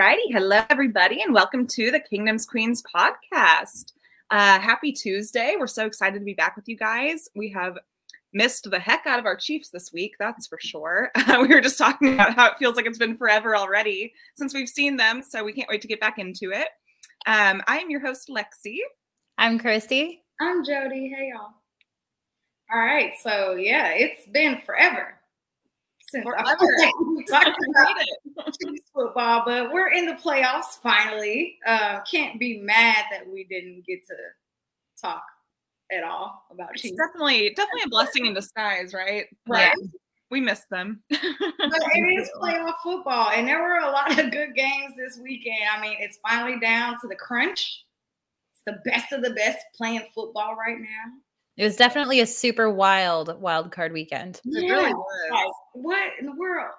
All righty. Hello, everybody, and welcome to the Kingdoms Queens podcast. Uh, happy Tuesday. We're so excited to be back with you guys. We have missed the heck out of our Chiefs this week, that's for sure. we were just talking about how it feels like it's been forever already since we've seen them, so we can't wait to get back into it. Um, I am your host, Lexi. I'm Christy. I'm Jody. Hey, y'all. All right. So, yeah, it's been forever since Forever. we talked about Chiefs football, but we're in the playoffs finally. Uh, can't be mad that we didn't get to talk at all about It's Chiefs. definitely definitely a blessing in disguise, right? Right. Like, we miss them. But it is playoff football, and there were a lot of good games this weekend. I mean, it's finally down to the crunch. It's the best of the best playing football right now. It was definitely a super wild wild card weekend. It really Yeah, was. Like, what in the world?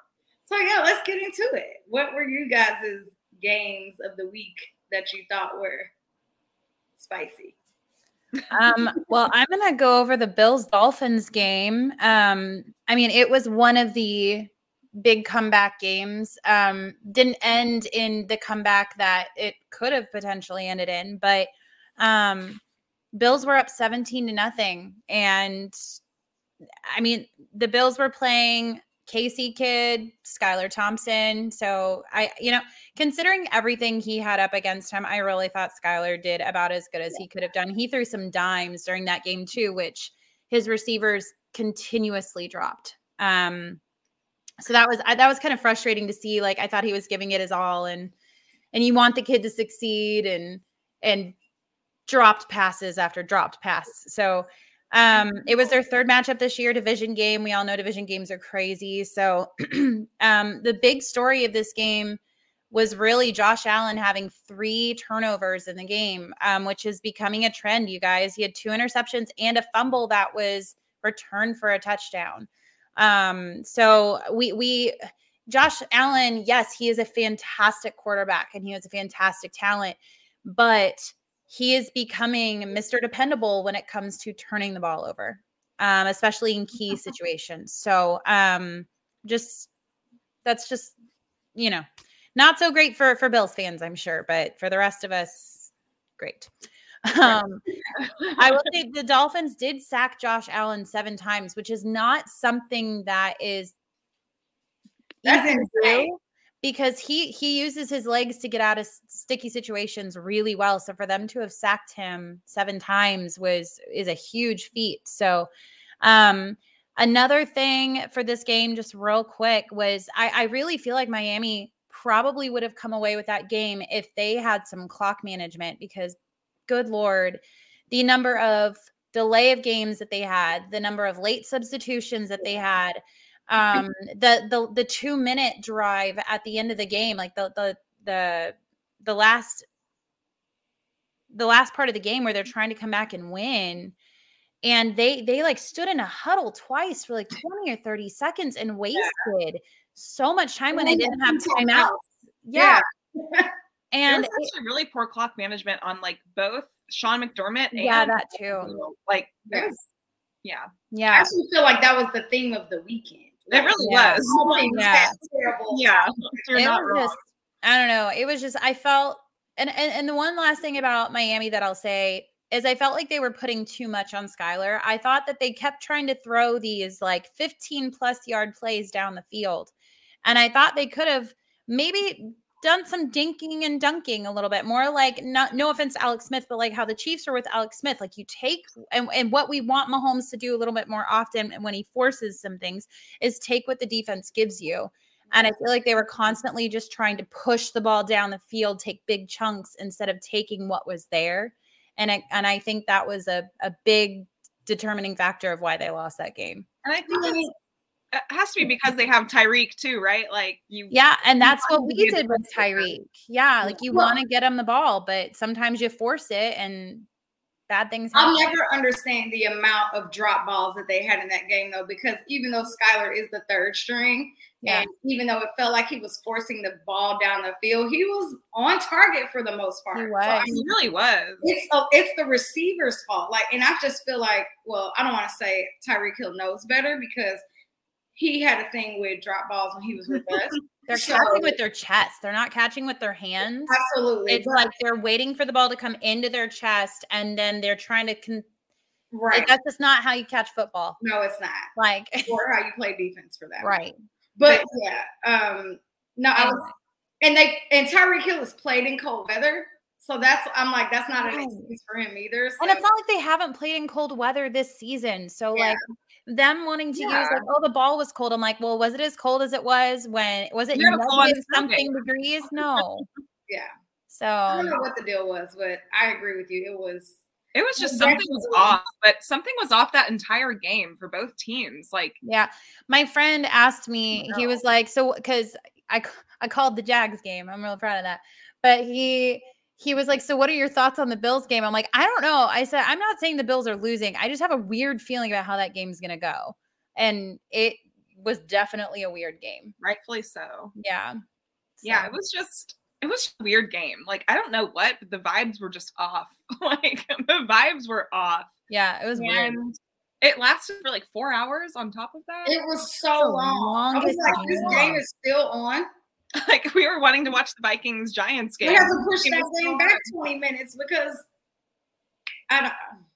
So yeah, let's get into it. What were you guys' games of the week that you thought were spicy? Um, well, I'm gonna go over the Bills Dolphins game. Um, I mean, it was one of the big comeback games. Um, didn't end in the comeback that it could have potentially ended in, but um, Bills were up 17 to nothing, and I mean, the Bills were playing Casey Kid, Skylar Thompson. So I, you know, considering everything he had up against him, I really thought Skylar did about as good as he could have done. He threw some dimes during that game too, which his receivers continuously dropped. Um, so that was that was kind of frustrating to see. Like I thought he was giving it his all, and and you want the kid to succeed, and and dropped passes after dropped pass. So um, it was their third matchup this year, division game. We all know division games are crazy. So um, the big story of this game was really Josh Allen having three turnovers in the game, um, which is becoming a trend, you guys. He had two interceptions and a fumble that was returned for a touchdown. Um, so we we Josh Allen, yes, he is a fantastic quarterback and he has a fantastic talent, but he is becoming Mr. Dependable when it comes to turning the ball over, um, especially in key situations. So um, just that's just you know not so great for for Bills fans, I'm sure, but for the rest of us, great. Um, I will say the Dolphins did sack Josh Allen seven times, which is not something that is That's insane. Because he he uses his legs to get out of sticky situations really well. So for them to have sacked him seven times was is a huge feat. So um another thing for this game, just real quick, was I, I really feel like Miami probably would have come away with that game if they had some clock management because good lord, the number of delay of games that they had, the number of late substitutions that they had, um, the the the two minute drive at the end of the game, like the the the the last the last part of the game where they're trying to come back and win and they they like stood in a huddle twice for like 20 or 30 seconds and wasted so much time when they didn't have timeouts. Yeah. and And it actually really poor clock management on like both Sean McDermott and yeah, that too. like Yes. yeah. I actually feel like that was the theme of the weekend. It really Yeah. was. Things Yeah. terrible. Yeah. You're it not wrong. just I don't know. It was just I felt and, and and the one last thing about Miami that I'll say is I felt like they were putting too much on Skylar. I thought that they kept trying to throw these like 15 plus yard plays down the field. And I thought they could have maybe done some dinking and dunking a little bit more like not no offense to Alex Smith, but like how the Chiefs are with Alex Smith. Like you take and, and what we want Mahomes to do a little bit more often and when he forces some things is take what the defense gives you. And I feel like they were constantly just trying to push the ball down the field, take big chunks instead of taking what was there. And I and I think that was a, a big determining factor of why they lost that game. And I think it's- Uh, it has to be because they have Tyreek too, right? Like you Yeah, and that's what we did with best. Tyreek. Yeah, like you Well- want to get him the ball, but sometimes you force it and bad things Happen. I'll never understand the amount of drop balls that they had in that game, though, because even though Skylar is the third string, Yeah. and even though it felt like he was forcing the ball down the field, he was on target for the most part. He So, was. I He mean, really was. it's so it's the receiver's fault. Like, and I just feel like, well, I don't want to say Tyreek Hill knows better because he had a thing with drop balls when he was with us. They're So- catching with their chest. They're not catching with their hands. Absolutely. It's like they're waiting for the ball to come into their chest and then they're trying to con- right. like, that's just not how you catch football. no, it's not. Like Or how you play defense for that. right. But yeah, um, no, I was, and they and Tyreek Hill has played in cold weather, so that's I'm like that's not an excuse for him either. So, And it's not like they haven't played in cold weather this season. So Yeah. like them wanting to use like, oh, the ball was cold. I'm like, well, was it as cold as it was when was it You had a full-on negative snow something degrees? No. yeah, So I don't know what the deal was, but I agree with you. It was It was just something was off, but something was off that entire game for both teams. Like, yeah. My friend asked me, he was like, so because I I called the Jags game. I'm real proud of that. But he he was like, So what are your thoughts on the Bills game? I'm like, I don't know. I said, I'm not saying the Bills are losing. I just have a weird feeling about how that game's gonna go. And it was definitely a weird game. rightfully so. Yeah. Yeah, it was just it was just a weird game. Like, I don't know what, but the vibes were just off. like the vibes were off. Yeah, it was weird. It lasted for like four hours on top of that. it was so The long. I was like, this game. game is still on. like we were wanting to watch the Vikings Giants game. We game. have to push that game so back 20 minutes because I don't.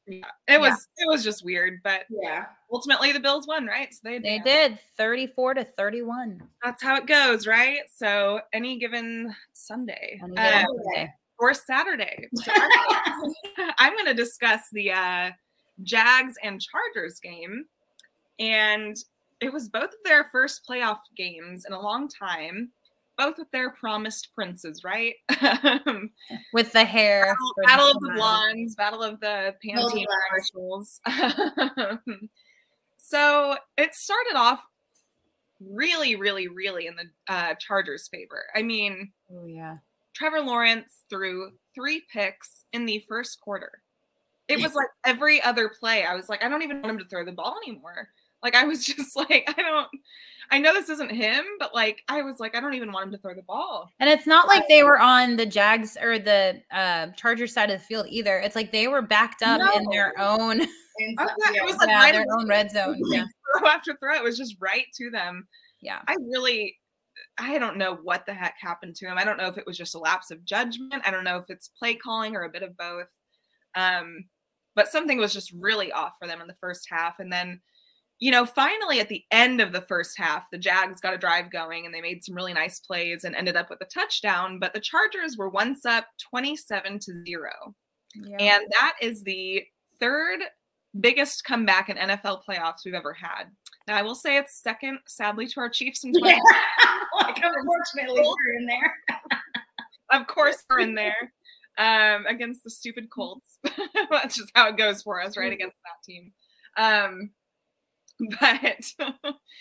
Yeah, it was it was just weird, but Yeah, ultimately the Bills won, right? So they They advanced. did 34 to 31. That's how it goes, right? So any given Sunday Any uh, given Sunday. or Saturday. So I'm, I'm going to discuss the uh, Jags and Chargers game, and it was both of their first playoff games in a long time. Both with their promised princes, right? With the hair. for battle of the summer. blondes, battle of the Battle of Pantene commercials. so it started off really, really, really in the uh, Chargers' favor. I mean, Oh yeah. Trevor Lawrence threw three picks in the first quarter. It was like every other play. I was like, I don't even want him to throw the ball anymore. Like I was just like, I don't. I know this isn't him, but like I was like, I don't even want him to throw the ball. And it's not like they were on the Jags or the uh, Charger side of the field either. It's like they were backed up in their own, and so- yeah, it was like yeah, right their own red zone. Yeah. Throw after throw, it was just right to them. Yeah. I really, I don't know what the heck happened to him. I don't know if it was just a lapse of judgment. I don't know if it's play calling or a bit of both. Um, but something was just really off for them in the first half. And then, you know, finally at the end of the first half, the Jags got a drive going and they made some really nice plays and ended up with a touchdown. But the Chargers were once up 27 to zero. Yeah. And that is the third biggest comeback in NFL playoffs we've ever had. Now, I will say it's second, sadly, to our Chiefs in 20. Yeah. like unfortunately we're in there. of course, we're in there um, against the stupid Colts. That's just how it goes for us, right? Against that team. Um, but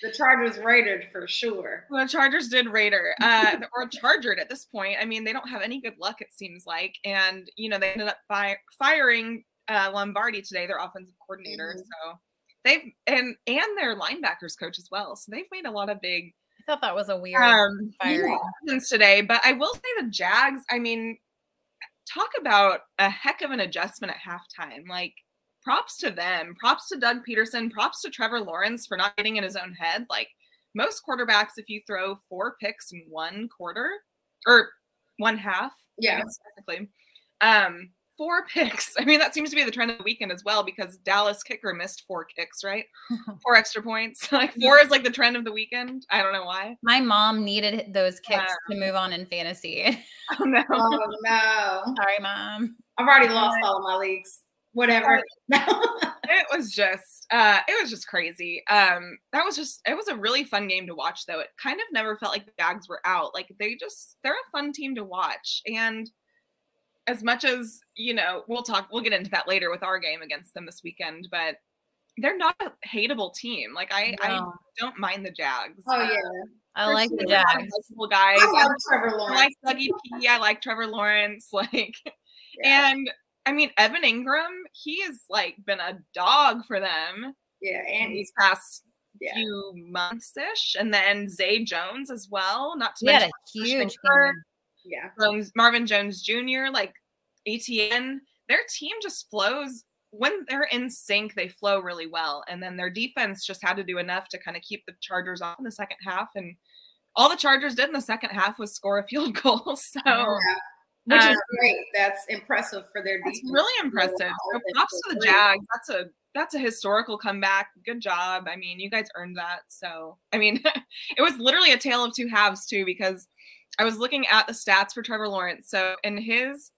The Chargers raided for sure. the Chargers did Raider uh, or chargered at this point. I mean, they don't have any good luck, it seems like. And, you know, they ended up fi- firing uh, Lombardi today, their offensive coordinator. Mhm. So they've, and, and their linebackers coach as well. So they've made a lot of big I thought that was a weird um, firing. decisions today. But I will say the Jags, I mean, talk about a heck of an adjustment at halftime. Like, props to them. Props to Doug Pederson. Props to Trevor Lawrence for not getting in his own head. Like, most quarterbacks, if you throw four picks in one quarter or one half, I Yeah. guess technically, um, four picks. I mean, that seems to be the trend of the weekend as well because Dallas kicker missed four kicks, right? four extra points. like four is like the trend of the weekend. I don't know why. My mom needed those kicks to move on in fantasy. Oh no. Oh no. Sorry, mom. I've already lost all of my leagues. Whatever. it was just uh it was just crazy um that was just it was a really fun game to watch though it kind of never felt like the jags were out like they just they're a fun team to watch and as much as you know we'll talk we'll get into that later with our game against them this weekend but they're not a hateable team like i i don't mind the jags oh yeah. I like the Jags. likable guys I I love Trevor I like Dougie P. I like Trevor Lawrence. Like, Yeah. and I mean, Evan Engram, he has like been a dog for them yeah, and these he's past yeah. few months ish. And then Zay Jones as well, not to He had mention a huge Kirk, game. Yeah. Jones, Marvin Jones Jr., like Etienne. Their team just flows when they're in sync, they flow really well. And then their defense just had to do enough to kind of keep the Chargers off in the second half. And all the Chargers did in the second half was score a field goal. So Yeah. Which Um, is great. That's impressive for their that's defense. really impressive. So props to the Jags. That's a that's a historical comeback. Good job. I mean, you guys earned that. So I mean, it was literally a tale of two halves too, because I was looking at the stats for Trevor Lawrence. So in his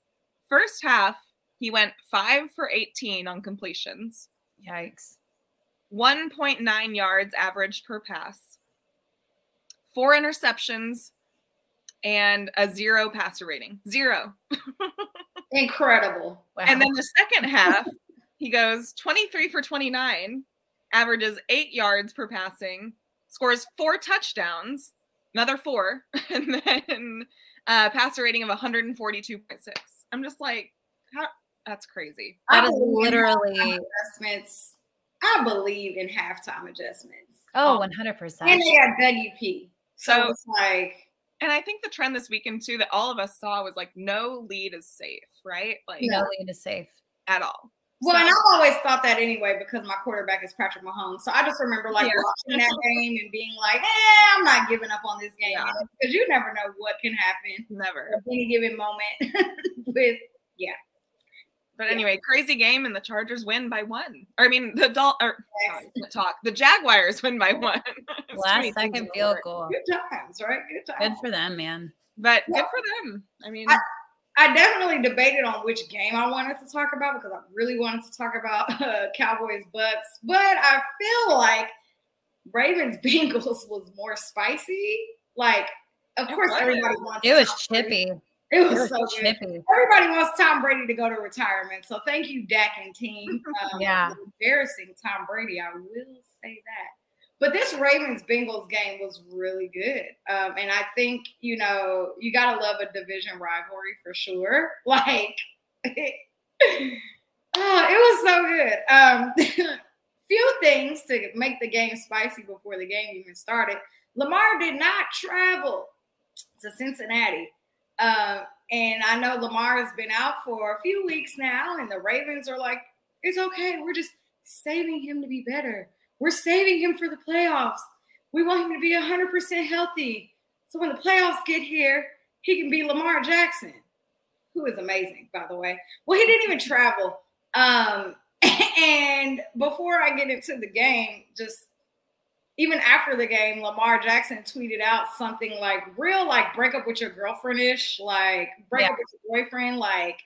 first half, he went five for 18 on completions, Yikes. 1.9 yards average per pass, four interceptions, and a zero passer rating. Zero. Incredible. Wow. And then the second half, he goes 23 for 29, averages eight yards per passing, scores four touchdowns, another four, and then uh, passer rating of 142.6. I'm just like, how, that's crazy. that I is literally adjustments. I believe in halftime adjustments. oh, Um, 100%. And they got WP. So, So- it's like And I think the trend this weekend too that all of us saw was like no lead is safe, right? Like no lead is safe. at all. Well, and I've always thought that anyway because my quarterback is Patrick Mahomes. So I just remember like Yeah. watching that game and being like, eh, I'm not giving up on this game Yeah. because you never know what can happen never. at any given moment with But Yeah. anyway, crazy game, and the Chargers win by one. Or I mean, the Dol- or sorry, talk. The Jaguars win by one. Last many things in second field goal. good times, right? Good times. Good for them, man. But Yeah. good for them. I mean, I- I definitely debated on which game I wanted to talk about because I really wanted to talk about uh, Cowboys Bucks, but I feel like Ravens Bengals was more spicy. Like, of It course, was. everybody wants. It was chippy. It It was so good. chippy. Everybody wants Tom Brady to go to retirement. So thank you, Dak and team. Um, Yeah. Embarrassing Tom Brady. I will say that. But this Ravens Bengals game was really good. Um, and I think, you know, you got to love a division rivalry for sure. Like, oh, it was so good. Um, few things to make the game spicy before the game even started. Lamar did not travel to Cincinnati. Um, and I know Lamar has been out for a few weeks now, and the Ravens are like, it's okay. We're just saving him to be better. We're saving him for the playoffs. We want him to be 100% healthy. So when the playoffs get here, he can be Lamar Jackson, who is amazing, by the way. Well, he didn't even travel. Um, and before I get into the game, just even after the game, Lamar Jackson tweeted out something like real like break up with your girlfriend ish, like break Yeah. up with your boyfriend, like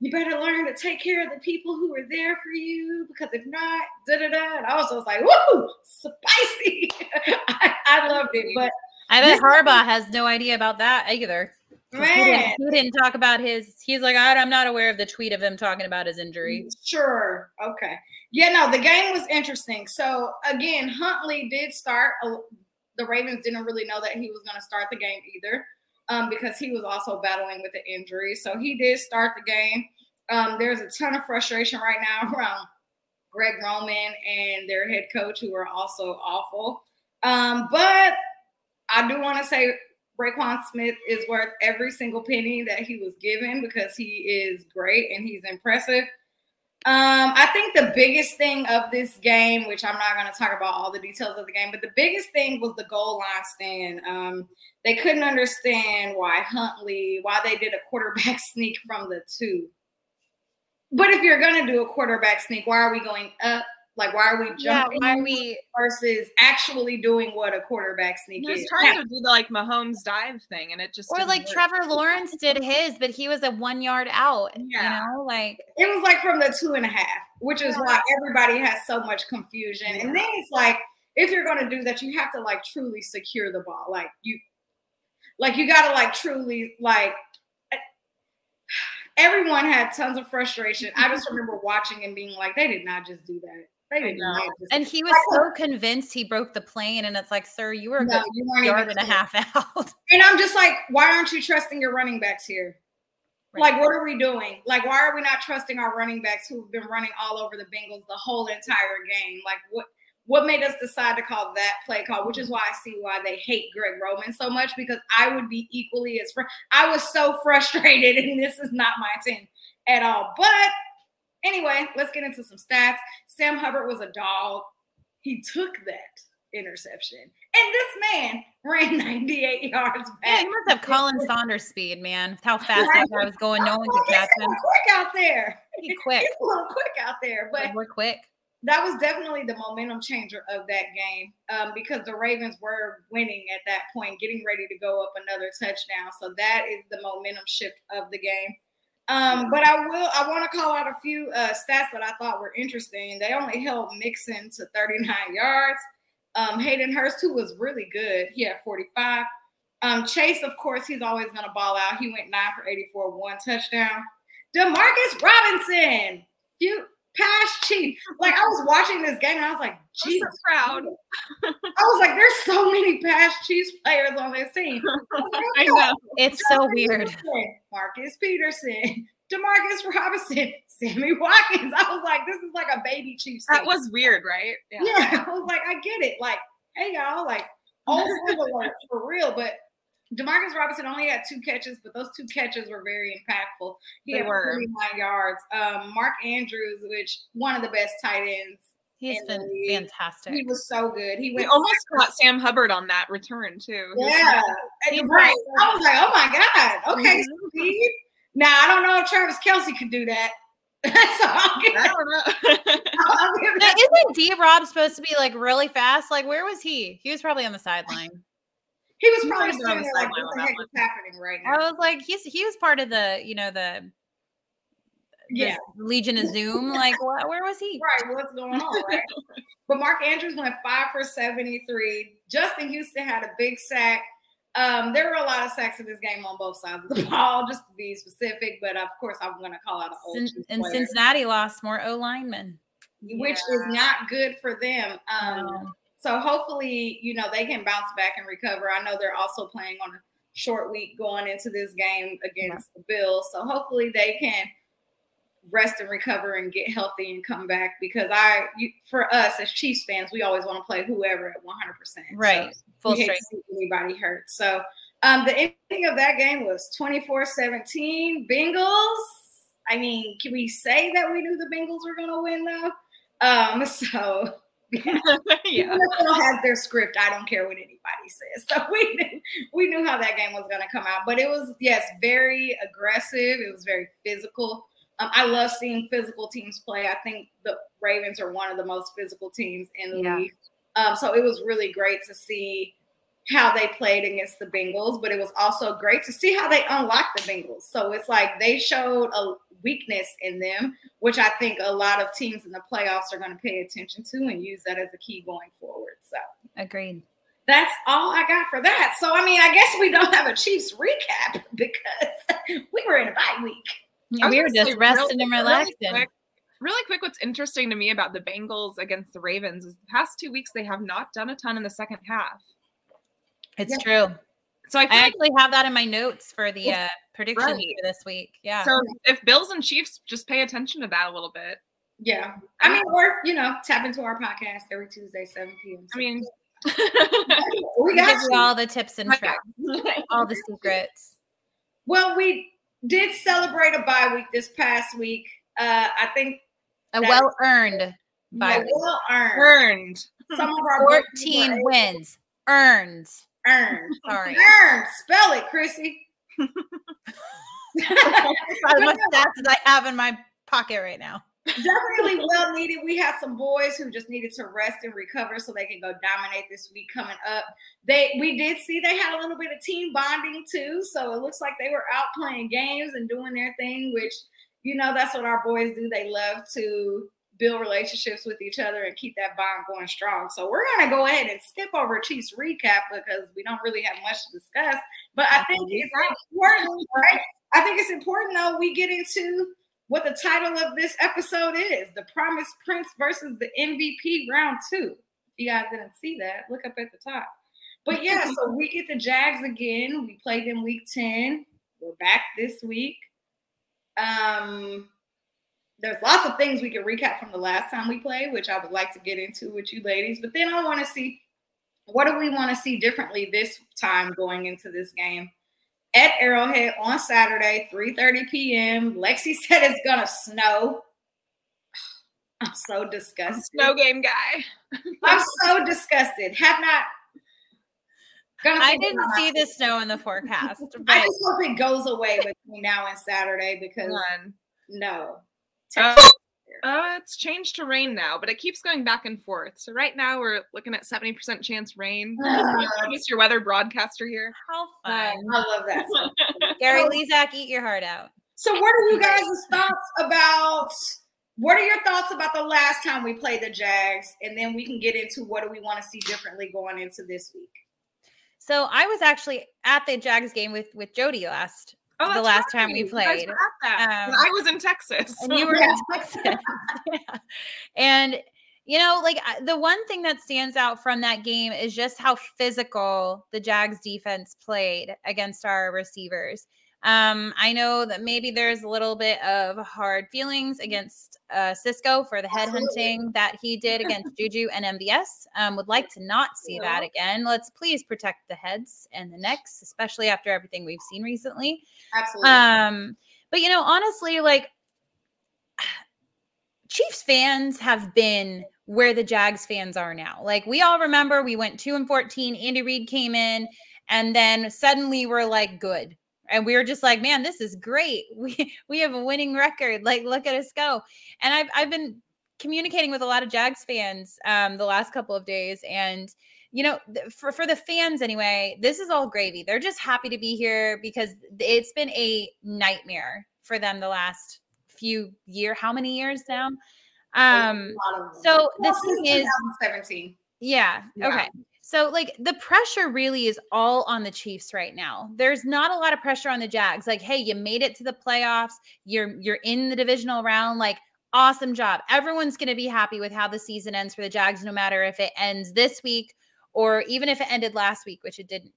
you better learn to take care of the people who are there for you because if not, da da da. And I was just like, woo, spicy. I, I loved it, but I bet Harbaugh has no idea about that either. 'Cause He man, didn't, he didn't talk about his. He's like, I'm not aware of the tweet of him talking about his injury. Sure. Okay. Yeah, no, the game was interesting. So again, Huntley did start. The Ravens didn't really know that he was going to start the game either, um, because he was also battling with an injury. So he did start the game. Um, there's a ton of frustration right now around Greg Roman and their head coach, who are also awful. Um, but I do want to say Roquan Smith is worth every single penny that he was given because he is great and he's impressive. Um, I think the biggest thing of this game, which I'm not going to talk about all the details of the game, but the biggest thing was the goal line stand. Um, they couldn't understand why Huntley, why they did a quarterback sneak from the two. But if you're going to do a quarterback sneak, why are we going up? Like, why are we jumping? Yeah, jumping why are we? versus actually doing what a quarterback sneak he was is? trying to do the like Mahomes dive thing, and it just Or like work. Trevor Lawrence did his, but he was a one yard out. Yeah. You know, like it was like from the two and a half, which is why everybody has so much confusion. And then it's like, if you're going to do that, you have to like truly secure the ball. Like you, like you got to like truly like. Eh, everyone had tons of frustration. I just remember watching and being like, they did not just do that. They did not just. and he was so convinced he broke the plane, and it's like, sir, you were a No, good you weren't yard even and a half out. And I'm just like, why aren't you trusting your running backs here? Right. Like, what are we doing? Like, why are we not trusting our running backs who've been running all over the Bengals the whole entire game? Like, what what made us decide to call that play call? Which is why I see why they hate Greg Roman so much because I would be equally as fr- I was so frustrated, and this is not my team at all. But Anyway, let's get into some stats. Sam Hubbard was a dog. He took that interception. And this man ran 98 yards back. Yeah, he must have Colin Saunders speed, man. How fast that guy was going, no one could catch him. Quick out there. He quick. He's a little quick out there, but we're quick. That was definitely the momentum changer of that game um, because the Ravens were winning at that point, getting ready to go up another touchdown. So that is the momentum shift of the game. Um, but I will. I want to call out a few uh, stats that I thought were interesting. They only held Mixon to 39 yards. Um, Hayden Hurst, who was really good, he had 45. Um, Chase, of course, he's always going to ball out. He went nine for 84, one touchdown. Demarcus Robinson, few pass chief. Like I was watching this game and I was like, Jesus, so proud. I was like, there's so many pass Chiefs players on this team. I know. It's so weird. Marcus Peterson, Demarcus Robinson, Sammy Watkins. I was like, this is like a baby Chiefs. That was weird, right? Yeah. yeah. I was like, I get it. Like, hey y'all, like all for real. But Demarcus Robinson only had two catches, but those two catches were very impactful. He they had were. 49 yards. Um, Mark Andrews, which one of the best tight ends. He's been fantastic. He was so good. He, we almost caught Sam Hubbard on that return too. Yeah, right. I was like, oh my god. Okay, mm-hmm. Now I don't know if Travis Kelce could do that. so I don't know. now, isn't D Rob supposed to be like really fast? Like, where was he? He was probably on the sideline. He was probably on the like, what the heck is happening right now? I was like, he's he was part of the, you know, the yeah Legion of Zoom. Like, what, where was he? Right, what's going on? Right. but Mark Andrews went five for seventy-three. Justin Houston had a big sack. Um, there were a lot of sacks in this game on both sides of the ball, just to be specific. But of course, I'm going to call out an old. and Cincinnati lost more O linemen, which yeah. is not good for them. Um, so hopefully, you know, they can bounce back and recover. I know they're also playing on a short week going into this game against the Bills. So hopefully they can rest and recover and get healthy and come back because I, you, for us as Chiefs fans, we always want to play whoever at 100%. Right. So Full strength. anybody hurt. So um, the ending of that game was 24 17. Bengals. I mean, can we say that we knew the Bengals were going to win though? Um, so yeah. yeah. has their script. I don't care what anybody says. So we knew, we knew how that game was going to come out. But it was, yes, very aggressive. It was very physical. Um, I love seeing physical teams play. I think the Ravens are one of the most physical teams in the yeah. league. Um, so it was really great to see how they played against the Bengals, but it was also great to see how they unlocked the Bengals. So it's like they showed a weakness in them, which I think a lot of teams in the playoffs are going to pay attention to and use that as a key going forward. So agreed. That's all I got for that. So I mean, I guess we don't have a Chiefs recap because we were in a bye week. Yeah, we were just resting and relaxing. Really quick, really quick, what's interesting to me about the Bengals against the Ravens is the past two weeks they have not done a ton in the second half. It's yeah. true. So I, I actually have that in my notes for the uh, prediction right. for this week. Yeah. So if Bills and Chiefs just pay attention to that a little bit. Yeah. I mean, or you know, tap into our podcast every Tuesday, 7 p.m. I mean, we got you all the tips and tricks, all the secrets. Well, we did celebrate a bye week this past week. Uh, I think a well earned bye week. Well earned. Earned. Some of our 14 wins. Earned. Earned. Sorry. Earned. Spell it, Chrissy. as much stats as I have in my pocket right now. Definitely well needed. We have some boys who just needed to rest and recover so they can go dominate this week coming up. They we did see they had a little bit of team bonding too, so it looks like they were out playing games and doing their thing, which you know that's what our boys do. They love to build relationships with each other and keep that bond going strong. So we're going to go ahead and skip over Chiefs recap because we don't really have much to discuss. But I think it's important, right? I think it's important though we get into what the title of this episode is: the Promise Prince versus the MVP round two. If you guys didn't see that, look up at the top. But yeah, so we get the Jags again. We played them week 10. We're back this week. Um, there's lots of things we can recap from the last time we played, which I would like to get into with you ladies. But then I want to see what do we want to see differently this time going into this game at Arrowhead on Saturday, 3:30 p.m. Lexi said it's gonna snow. I'm so disgusted. Snow game guy. I'm so disgusted. Have not. I didn't see the snow in the forecast. I just hope it goes away between now and Saturday because None. no. Uh, uh, it's changed to rain now, but it keeps going back and forth. So right now we're looking at 70% chance rain. I guess your weather broadcaster here. How fun. I love that. Gary Lezak, eat your heart out. So what are you guys' thoughts about what are your thoughts about the last time we played the Jags? And then we can get into what do we want to see differently going into this week. So I was actually at the Jags game with with Jody last oh, the last right. time we played. Um, I was in Texas. And you were in Texas. yeah. And you know, like the one thing that stands out from that game is just how physical the Jags defense played against our receivers. Um, I know that maybe there's a little bit of hard feelings against uh, Cisco for the headhunting that he did against Juju and MVS. Um, would like to not see that again. Let's please protect the heads and the necks, especially after everything we've seen recently. Absolutely. Um, but you know, honestly, like Chiefs fans have been where the Jags fans are now. Like we all remember, we went two and fourteen. Andy Reid came in, and then suddenly we're like, good and we were just like man this is great. We we have a winning record. Like look at us go. And i've i've been communicating with a lot of jags fans um the last couple of days and you know for for the fans anyway this is all gravy. They're just happy to be here because it's been a nightmare for them the last few year how many years now? Um so the thing is 17 yeah, yeah. okay so, like, the pressure really is all on the Chiefs right now. There's not a lot of pressure on the Jags. Like, hey, you made it to the playoffs. You're you're in the divisional round. Like, awesome job. Everyone's going to be happy with how the season ends for the Jags, no matter if it ends this week or even if it ended last week, which it didn't.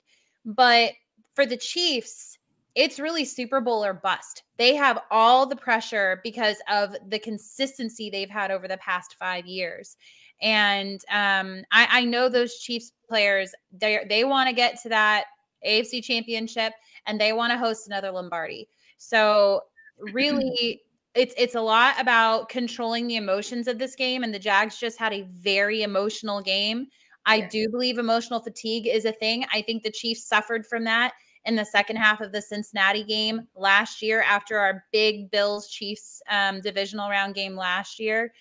But for the Chiefs, it's really Super Bowl or bust. They have all the pressure because of the consistency they've had over the past five years. And um, I, I know those Chiefs players, they they want to get to that AFC championship and they want to host another Lombardi. So really it's it's a lot about controlling the emotions of this game and the Jags just had a very emotional game. I do believe emotional fatigue is a thing. I think the Chiefs suffered from that in the second half of the Cincinnati game last year after our big Bills Chiefs um, divisional round game last year.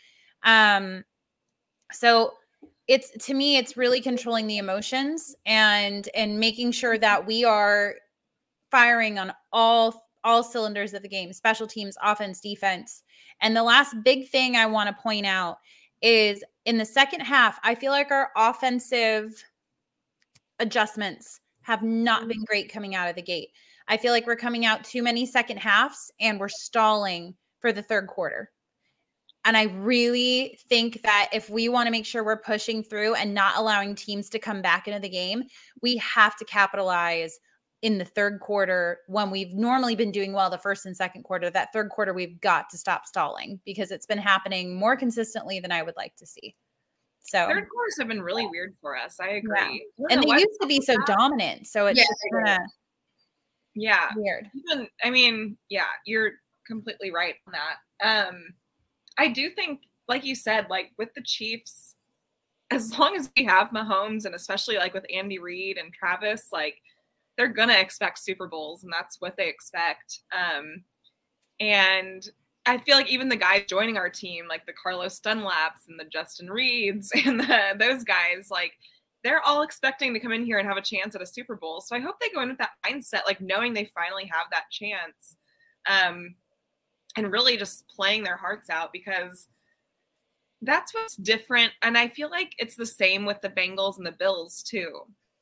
Um, so it's to me it's really controlling the emotions and and making sure that we are firing on all all cylinders of the game special teams offense defense and the last big thing i want to point out is in the second half i feel like our offensive adjustments have not been mm-hmm. great coming out of the gate i feel like we're coming out too many second halves and we're stalling for the third quarter and I really think that if we want to make sure we're pushing through and not allowing teams to come back into the game, we have to capitalize in the third quarter when we've normally been doing well the first and second quarter. That third quarter, we've got to stop stalling because it's been happening more consistently than I would like to see. So third quarters have been really weird for us. I agree. Yeah. And they used to be so dominant. So it's yeah, just kind of yeah weird. Even I mean, yeah, you're completely right on that. Um I do think, like you said, like with the Chiefs, as long as we have Mahomes and especially like with Andy Reid and Travis, like they're gonna expect Super Bowls and that's what they expect. Um, and I feel like even the guys joining our team, like the Carlos Dunlaps and the Justin Reids and the, those guys, like they're all expecting to come in here and have a chance at a Super Bowl. So I hope they go in with that mindset, like knowing they finally have that chance. Um, and really just playing their hearts out because that's what's different. And I feel like it's the same with the Bengals and the Bills too.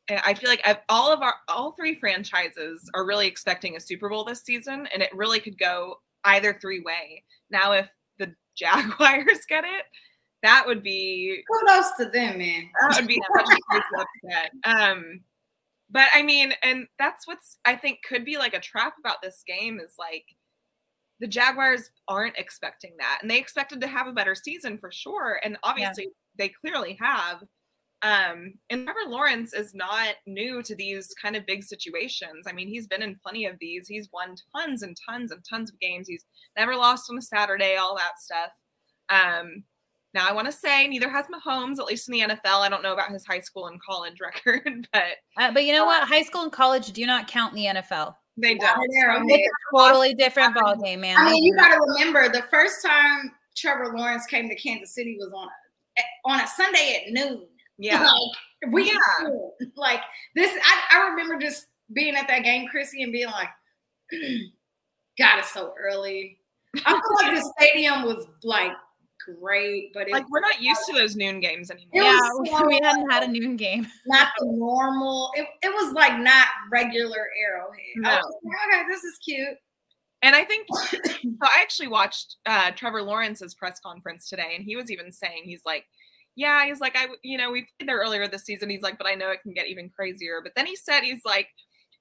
I feel like all of our all three franchises are really expecting a Super Bowl this season, and it really could go either three way. Now, if the Jaguars get it, that would be kudos to them, man. That would be such a crazy upset. Um, but I mean, and that's what's I think could be like a trap about this game is like the Jaguars aren't expecting that. And they expected to have a better season for sure. And obviously yeah. they clearly have. Um, and Trevor Lawrence is not new to these kind of big situations. I mean, he's been in plenty of these. He's won tons and tons and tons of games. He's never lost on a Saturday, all that stuff. Um, Now I want to say neither has Mahomes, at least in the NFL. I don't know about his high school and college record, but uh, but you know what? High school and college do not count in the NFL. They don't. It's a totally different ball game, man. I mean, you got to remember the first time Trevor Lawrence came to Kansas City was on a on a Sunday at noon. Yeah, like, we yeah. like this. I, I remember just being at that game, Chrissy, and being like, "God, it's so early." I feel like the stadium was like great, but like we're not used to those noon games anymore. Yeah, so we hadn't had a noon game. Not the normal. It, it was like not regular Arrowhead. No. Like, okay, this is cute. And I think so. I actually watched uh, Trevor Lawrence's press conference today, and he was even saying he's like, "Yeah, he's like, I, you know, we played there earlier this season. He's like, but I know it can get even crazier." But then he said he's like,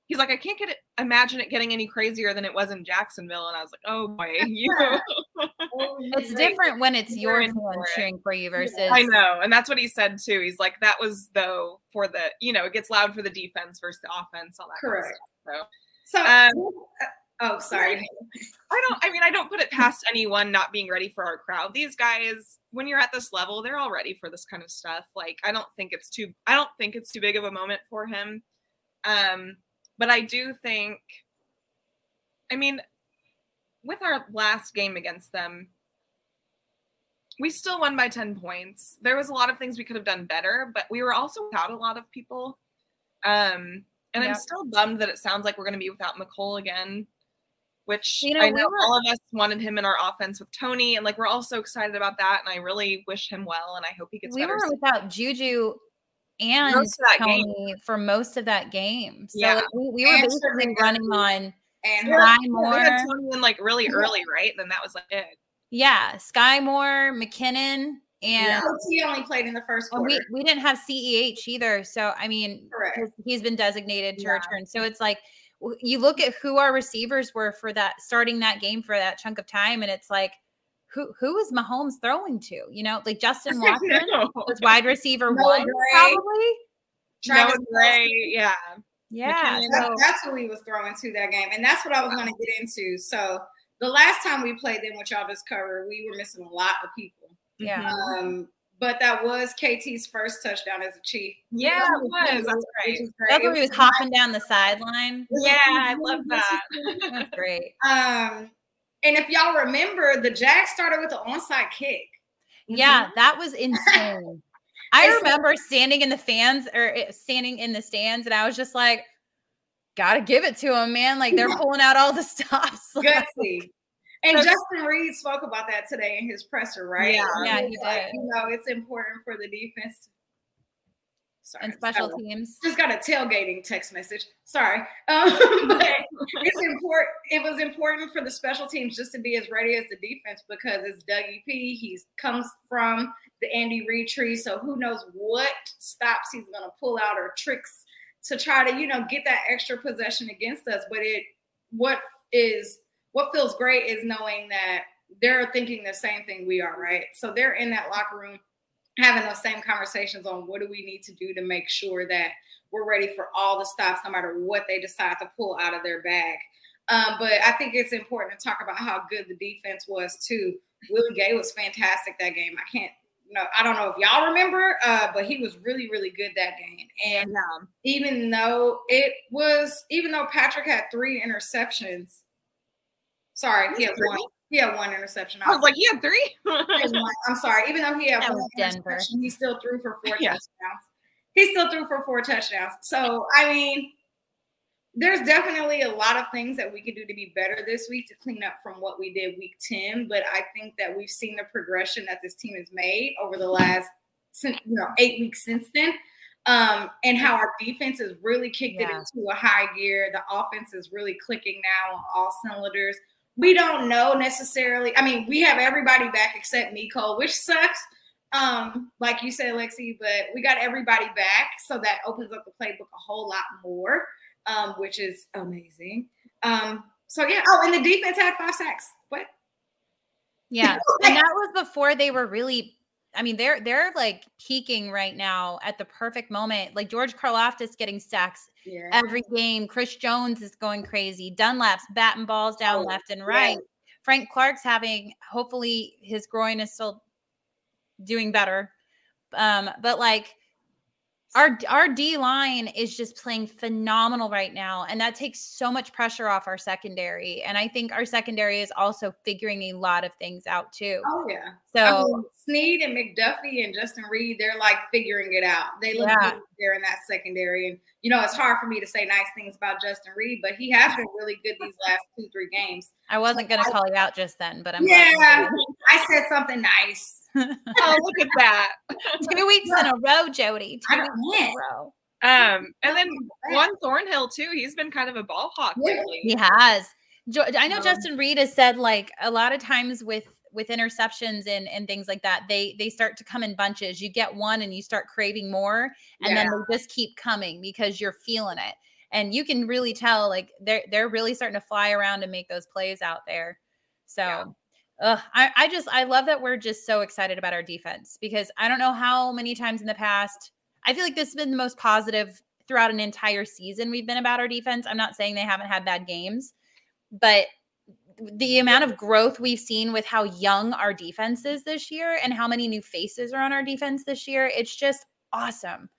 he's like, I can't get it, imagine it getting any crazier than it was in Jacksonville. And I was like, oh boy, you. it's different when it's your team cheering for you versus. I know, and that's what he said too. He's like, that was though for the, you know, it gets loud for the defense versus the offense, all that. Correct. Kind of so. So. Um, Oh, sorry. I don't, I mean, I don't put it past anyone not being ready for our crowd. These guys, when you're at this level, they're all ready for this kind of stuff. Like, I don't think it's too, I don't think it's too big of a moment for him. Um, but I do think, I mean, with our last game against them, we still won by 10 points. There was a lot of things we could have done better, but we were also without a lot of people. Um, and yep. I'm still bummed that it sounds like we're going to be without Mecole again, which you know, I know we all of us wanted him in our offense with Toney, And like, we're all so excited about that. And I really wish him well. And I hope he gets we better. were without Juju and most Toney for most of that game. So yeah. like, we, we, were basically running on and Skyy Moore. We had Toney in like really early, right? Then that was like it. Yeah, Skyy Moore, McKinnon, and yeah. he only played in the first quarter. We, we didn't have CEH either. So I mean, he's been designated to yeah. return. So it's like you look at who our receivers were for that starting that game for that chunk of time, and it's like who who is Mahomes throwing to? You know, like Justin Watson was wide receiver one, Gray. probably. Travis Gray, yeah. Yeah. So. That's who he was throwing to that game. And that's what I was going to get into. So the last time we played them, which y'all just covered, we were missing a lot of people. Yeah. Um, but that was KT's first touchdown as a chief. Yeah, it was. That's great. great. That's where he was hopping down the sideline. Yeah, I love that. That's great. Um, and if y'all remember, the Jags started with an onside kick. Yeah, mm-hmm. that was insane. I remember standing in the fans or eh, standing in the stands, and I was just like, "Gotta give it to him, man! Like they're pulling out all the stops." Gutsy. And Justin Reid spoke about that today in his presser, right? Yeah, yeah, he did. You know, it's important for the defense Sorry, and special teams. Just got a tailgating text message. Sorry, um, but it's important. It was important for the special teams just to be as ready as the defense because it's Dougie P. He comes from the Andy Reid tree, so who knows what stops he's going to pull out or tricks to try to you know get that extra possession against us. But it what is what feels great is knowing that they're thinking the same thing we are, right? So they're in that locker room having those same conversations on what do we need to do to make sure that we're ready for all the stops, no matter what they decide to pull out of their bag. Um, but I think it's important to talk about how good the defense was too. Willie Gay was fantastic that game. I can't, no, I don't know if y'all remember, uh, but he was really, really good that game. And um, even though it was, even though Patrick had three interceptions, sorry, he had one. He had one interception. I was like, he had three. I'm sorry. Even though he had that one interception, he still threw for four yeah. touchdowns. He still threw for four touchdowns. So I mean, there's definitely a lot of things that we can do to be better this week to clean up from what we did week 10. But I think that we've seen the progression that this team has made over the last you know eight weeks since then. Um, and how our defense has really kicked yeah. it into a high gear. The offense is really clicking now on all cylinders we don't know necessarily. I mean, we have everybody back except Nico, which sucks. Um, like you said, Lexi, but we got everybody back, so that opens up the playbook a whole lot more, um, which is amazing. Um, so yeah. Oh, and the defense had five sacks. What? Yeah, and that was before they were really I mean, they're they're like peaking right now at the perfect moment. Like George Karlaftis getting sacks yeah. every game. Chris Jones is going crazy. Dunlap's batting balls down oh, left and right. Frank Clark's having hopefully his groin is still doing better. Um, but like our our D line is just playing phenomenal right now, and that takes so much pressure off our secondary. And I think our secondary is also figuring a lot of things out too. Oh yeah. So I mean, Sneed and McDuffie and Justin Reid, they're like figuring it out. They look Yeah. good there in that secondary. And you know, it's hard for me to say nice things about Justin Reid, but he has been really good these last two, three games. I wasn't gonna call you out just then, but I'm yeah. I said something nice. Oh, look at that. two weeks in a row, Jody. Two I weeks in a row. Um, and then Juan Thornhill too. He's been kind of a ball hawk lately. He has. I know Um, Justin Reid has said like a lot of times with with interceptions and and things like that, they they start to come in bunches. You get one and you start craving more, and then they just keep coming because you're feeling it. And you can really tell like they're they're really starting to fly around and make those plays out there. So Yeah. Ugh, I, I just I love that we're just so excited about our defense because I don't know how many times in the past I feel like this has been the most positive throughout an entire season we've been about our defense. I'm not saying they haven't had bad games, but the amount of growth we've seen with how young our defense is this year and how many new faces are on our defense this year, it's just awesome.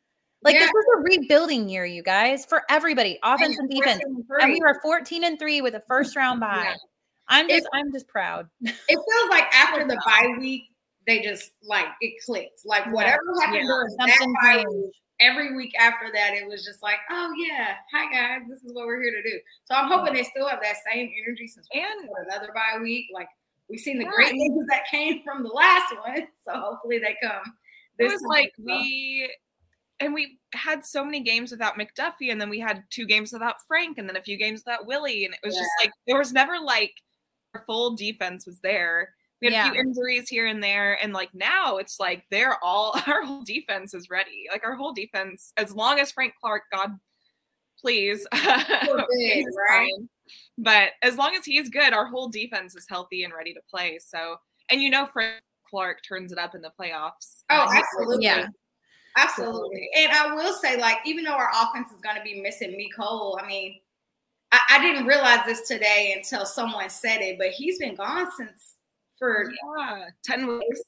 Like Yeah. this was a rebuilding year, you guys, for everybody, offense and defense. And we were 14 and 3 with a first round bye. Yeah. I'm It- just I'm just proud. It feels like after the bye week, they just like it clicked. Like whatever happened Yeah. during that bye week, every week after that, it was just like, oh yeah, hi guys, this is what we're here to do. So I'm hoping they still have that same energy since And another bye week. Like we've seen the Yeah. great things that came from the last one, so hopefully they come. it This was like we and we had so many games without McDuffie, and then we had two games without Frank, and then a few games without Willie, and it was just like there was never like full defense was there. We had a few injuries here and there, and like now it's like they're all our whole defense is ready. Like our whole defense, as long as Frank Clark, God please, Forbid, is right? But as long as he's good, our whole defense is healthy and ready to play. So, and you know, Frank Clark turns it up in the playoffs. Oh, Uh, absolutely. Yeah. Absolutely. And I will say, like, even though our offense is going to be missing Mecole, I mean, I, I didn't realize this today until someone said it, but he's been gone since for Yeah, ten weeks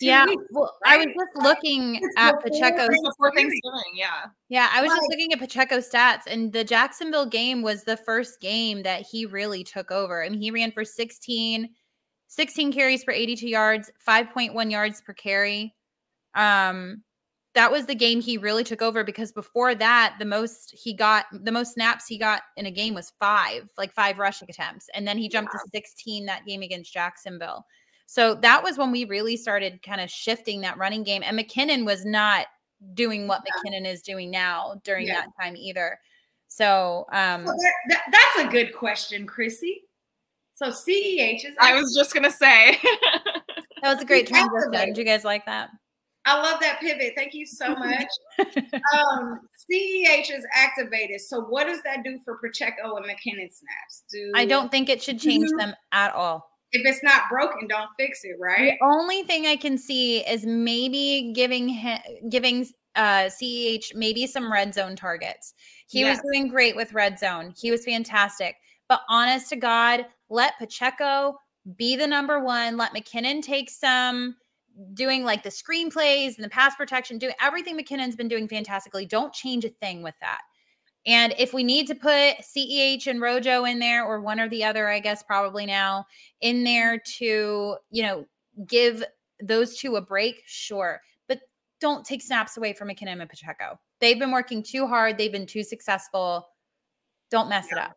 two yeah. weeks, Well, I was just looking It's at Pacheco's before Thanksgiving. Thanksgiving. Yeah, Yeah, I was just looking at Pacheco's stats, and the Jacksonville game was the first game that he really took over. I mean, he ran for 16, 16 carries for 82 yards, 5.1 yards per carry. Um, that was the game he really took over because before that, the most he got, the most snaps he got in a game was five, like five rushing attempts. And then he jumped to 16 that game against Jacksonville. So that was when we really started kind of shifting that running game. And McKinnon was not doing what McKinnon is doing now during Yeah. that time either. So um So that, that, that's a good question, Chrissy. So CEH is. I was just gonna say. that was a great He's transition. Did you guys like that? I love that pivot. Thank you so much. um, CEH is activated. So what does that do for Pacheco and McKinnon snaps? Do I don't think it should change Mhm. them at all. If it's not broken, don't fix it, right? The only thing I can see is maybe giving him giving uh CEH maybe some red zone targets. He was doing great with red zone. He was fantastic. But honest to God, let Pacheco be the number one. Let McKinnon take some doing like the screenplays and the pass protection, doing everything McKinnon's been doing fantastically. Don't change a thing with that. And if we need to put CEH and Rojo in there, or one or the other, I guess probably now in there to, you know, give those two a break, sure. But don't take snaps away from McKinnon and Pacheco. They've been working too hard. They've been too successful. Don't mess it up.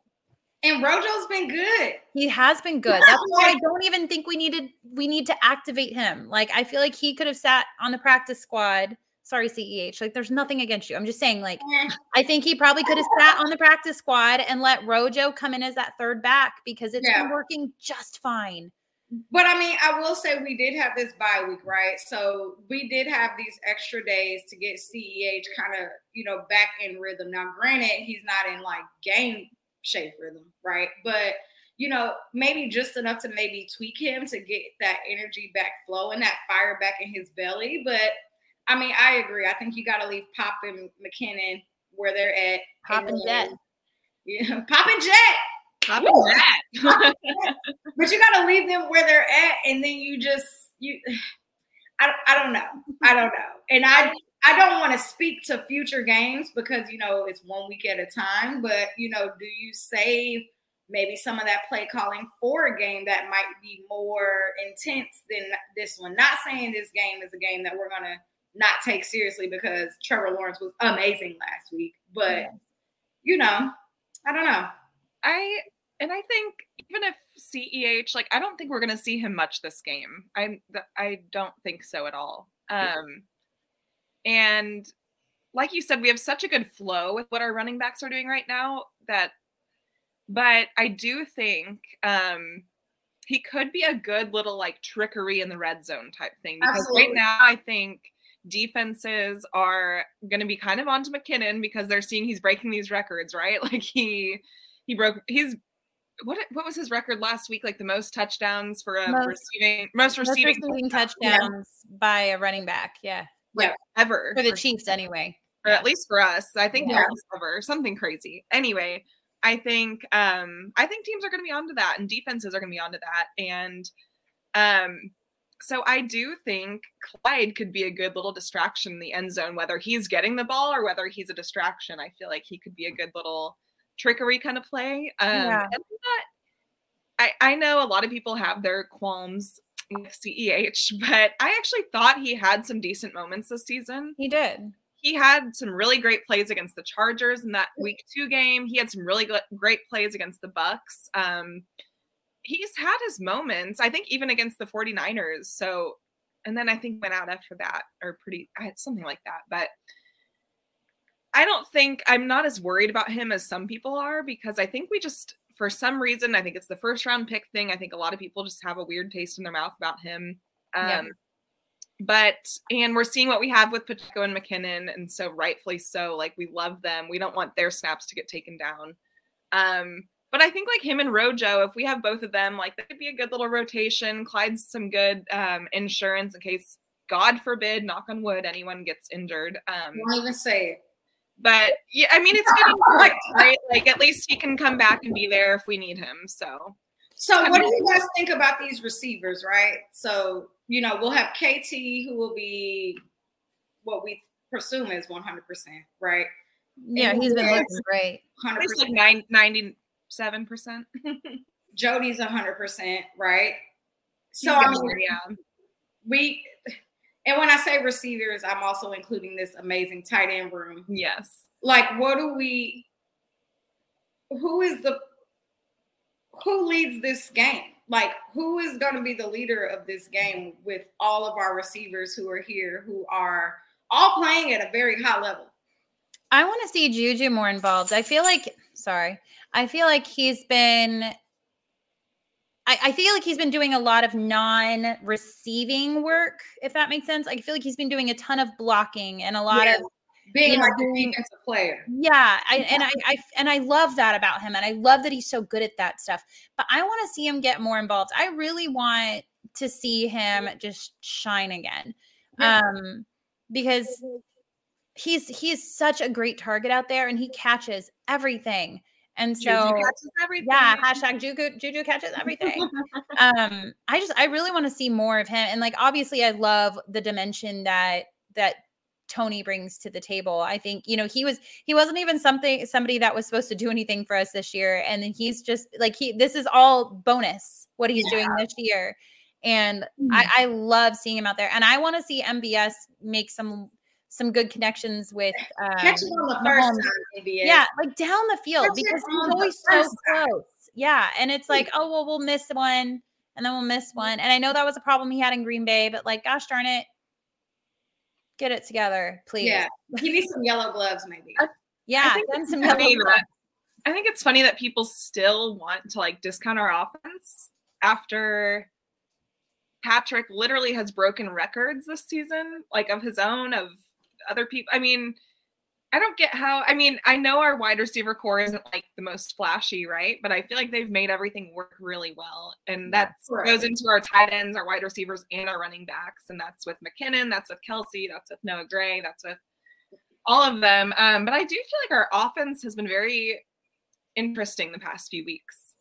And Rojo's been good. He has been good. That's why I don't even think we needed we need to activate him. Like I feel like he could have sat on the practice squad. Sorry, CEH. Like there's nothing against you. I'm just saying, like, Eh, I think he probably could have sat on the practice squad and let Rojo come in as that third back because it's been working just fine. But I mean, I will say we did have this bye week, right? So we did have these extra days to get CEH kind of, you know, back in rhythm. Now, granted, he's not in like game shape rhythm, right? But you know, maybe just enough to maybe tweak him to get that energy back flowing, that fire back in his belly. But I mean, I agree. I think you got to leave Pop and McKinnon where they're at. Pop and Jet. Yeah, Pop and Jet. How about that? but you got to leave them where they're at and then you just you I, I don't know. I don't know. And I I don't want to speak to future games because you know it's one week at a time. But you know, do you save maybe some of that play calling for a game that might be more intense than this one? Not saying this game is a game that we're gonna not take seriously because Trevor Lawrence was amazing last week, but you know, I don't know. I and I think even if CEH, like I don't think we're gonna see him much this game. I I don't think so at all. Um, and like you said, we have such a good flow with what our running backs are doing right now that, but I do think um, he could be a good little like trickery in the red zone type thing because Absolutely. right now I think defenses are going to be kind of onto McKinnon because they're seeing he's breaking these records, right? Like he he broke he's what what was his record last week? Like the most touchdowns for a most, receiving most receiving, most receiving touchdowns yeah. by a running back. Yeah, like yeah. ever for the Chiefs anyway. Or yeah. at least for us, I think yeah. ever something crazy. Anyway, I think um I think teams are going to be onto that, and defenses are going to be onto that, and um. So I do think Clyde could be a good little distraction in the end zone, whether he's getting the ball or whether he's a distraction. I feel like he could be a good little trickery kind of play. Um, yeah. And I, I know a lot of people have their qualms with CEH, but I actually thought he had some decent moments this season. He did. He had some really great plays against the Chargers in that week two game. He had some really great plays against the Bucs. Um, he's had his moments, I think, even against the 49ers. So, and then I think went out after that or pretty, something like that. But I don't think I'm not as worried about him as some people are because I think we just for some reason I think it's the first round pick thing. I think a lot of people just have a weird taste in their mouth about him. Um, yeah. But and we're seeing what we have with Pacheco and McKinnon, and so rightfully so. Like we love them. We don't want their snaps to get taken down. Um, but I think like him and Rojo, if we have both of them, like that could be a good little rotation. Clyde's some good um, insurance in case, God forbid, knock on wood, anyone gets injured. Um, Don't even say it. But yeah, I mean, it's good, right? Like at least he can come back and be there if we need him. So. So what do you guys think about these receivers, right? So, you know, we'll have KT who will be what we presume is 100%, right? Yeah, and he's been looking great. 100%. It's like 97%. Jody's 100%, right? So, I mean, yeah. we and when I say receivers, I'm also including this amazing tight end room. Yes. Like, what do we, who is the, who leads this game? Like, who is going to be the leader of this game with all of our receivers who are here, who are all playing at a very high level? I want to see Juju more involved. I feel like, sorry, I feel like he's been I, I, feel like he's been doing a lot of non-receiving work, if that makes sense. I feel like he's been doing a ton of blocking and a lot yeah. of being like a defensive player. Yeah, I, and I, I and I love that about him, and I love that he's so good at that stuff. But I want to see him get more involved. I really want to see him just shine again, um, because he's he's such a great target out there, and he catches everything. And so, yeah, hashtag Juju, Juju catches everything. um, I just, I really want to see more of him. And like, obviously, I love the dimension that that Toney brings to the table. I think, you know, he was he wasn't even something somebody that was supposed to do anything for us this year. And then he's just like he this is all bonus what he's yeah. doing this year. And mm-hmm. I, I love seeing him out there. And I want to see MBS make some some good connections with um, on the first time, yeah, like down the field Catch because he's always so close. Time. Yeah, and it's like, oh well, we'll miss one, and then we'll miss one. And I know that was a problem he had in Green Bay, but like, gosh darn it, get it together, please. Yeah, he needs some yellow gloves, maybe. Uh, yeah, I think, some yellow gloves. I think it's funny that people still want to like discount our offense after Patrick literally has broken records this season, like of his own, of other people. I mean, I don't get how. I mean, I know our wide receiver core isn't like the most flashy, right? But I feel like they've made everything work really well, and that right. goes into our tight ends, our wide receivers, and our running backs. And that's with McKinnon, that's with Kelce, that's with Noah Gray, that's with all of them. Um, but I do feel like our offense has been very interesting the past few weeks.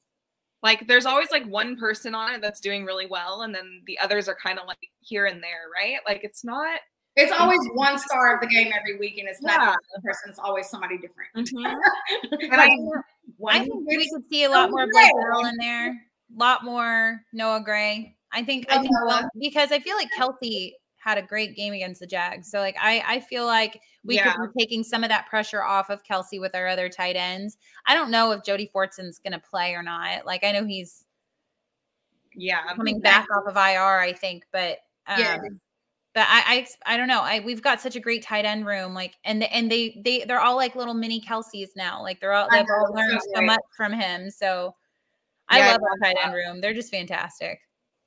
like there's always like one person on it that's doing really well and then the others are kind of like here and there right like it's not it's always one star of the game every week and it's not yeah. one person it's always somebody different mm-hmm. I, I think we could see a lot more Blake Bell in there a lot more noah gray i think i think well, because i feel like kelce had a great game against the Jags. So like I I feel like we yeah. could be taking some of that pressure off of Kelce with our other tight ends. I don't know if Jody Fortson's gonna play or not. Like I know he's yeah coming back off of IR, I think, but um, yeah. But I, I I don't know. I we've got such a great tight end room, like and and they they they're all like little mini Kelces now. Like they're all they've all learned so, so much from him. So I yeah, love our tight end room. They're just fantastic.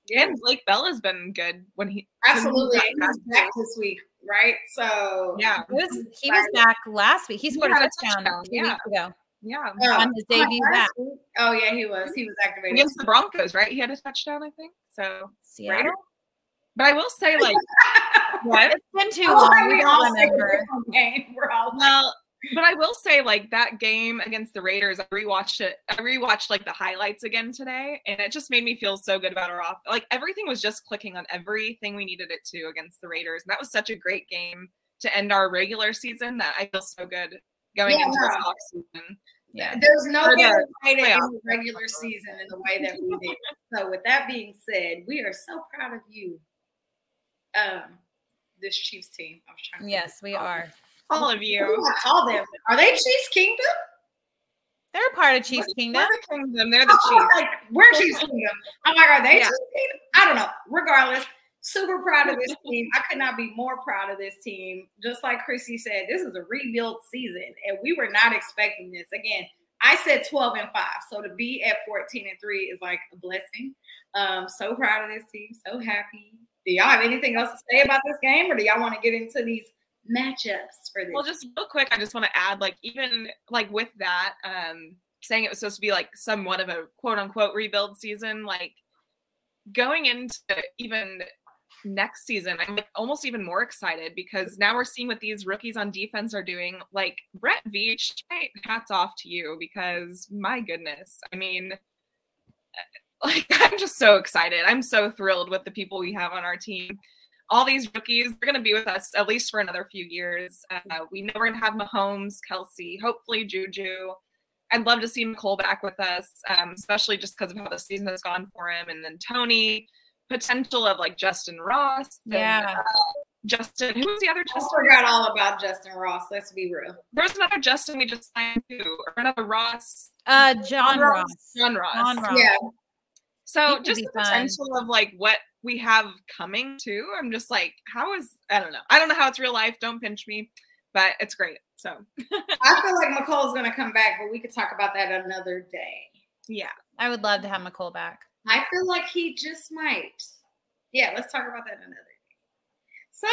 Yeah, and Blake Bell has been good when he absolutely he's back this week, right? So yeah, he was, he was back last week. He scored he a, touchdown a touchdown two yeah. weeks ago. Yeah, oh, on his oh, debut back. Oh yeah, he was. He was activated against the Broncos, right? He had a touchdown, I think. So Seattle. Right? But I will say, like, what? It's been too long. We don't remember. We're all well, but I will say, like that game against the Raiders, I rewatched it. I rewatched like the highlights again today, and it just made me feel so good about our off. Like everything was just clicking on everything we needed it to against the Raiders, and that was such a great game to end our regular season. That I feel so good going yeah, into no. this off season. Yeah, there's no way to end the regular season in the way that we did. so, with that being said, we are so proud of you. Um, this Chiefs team. I was trying. yes, we are. All of you. call them. Are they Chiefs Kingdom? They're a part of Chiefs Kingdom. We're the Kingdom. They're the Chiefs. Like, we're Chiefs Kingdom. I'm like, are they yeah. Chiefs Kingdom? I don't know. Regardless, super proud of this team. I could not be more proud of this team. Just like Chrissy said, this is a rebuild season, and we were not expecting this. Again, I said 12 and 5. So to be at 14 and 3 is like a blessing. Um, so proud of this team. So happy. Do y'all have anything else to say about this game, or do y'all want to get into these matchups for this. Well, just real quick, I just want to add, like, even like with that, um, saying it was supposed to be like somewhat of a quote unquote rebuild season, like going into even next season, I'm like almost even more excited because now we're seeing what these rookies on defense are doing. Like Brett Veach, hats off to you because my goodness, I mean, like I'm just so excited. I'm so thrilled with the people we have on our team all these rookies are going to be with us at least for another few years. Uh, we know we're going to have Mahomes, Kelce, hopefully Juju. I'd love to see Mecole back with us, um, especially just because of how the season has gone for him. And then Toney, potential of like Justyn Ross. Yeah. uh, Justin, who was the other Justin? I forgot all about Justyn Ross. Let's be real. There's another Justin we just signed too, or another Ross. Uh, John Ross. John Ross. John Ross. Yeah. So just the potential of like what we have coming too. I'm just like, how is I don't know. I don't know how it's real life. Don't pinch me, but it's great. So I feel like Mecole's gonna come back, but we could talk about that another day. Yeah. I would love to have Mecole back. I feel like he just might. Yeah, let's talk about that another day. So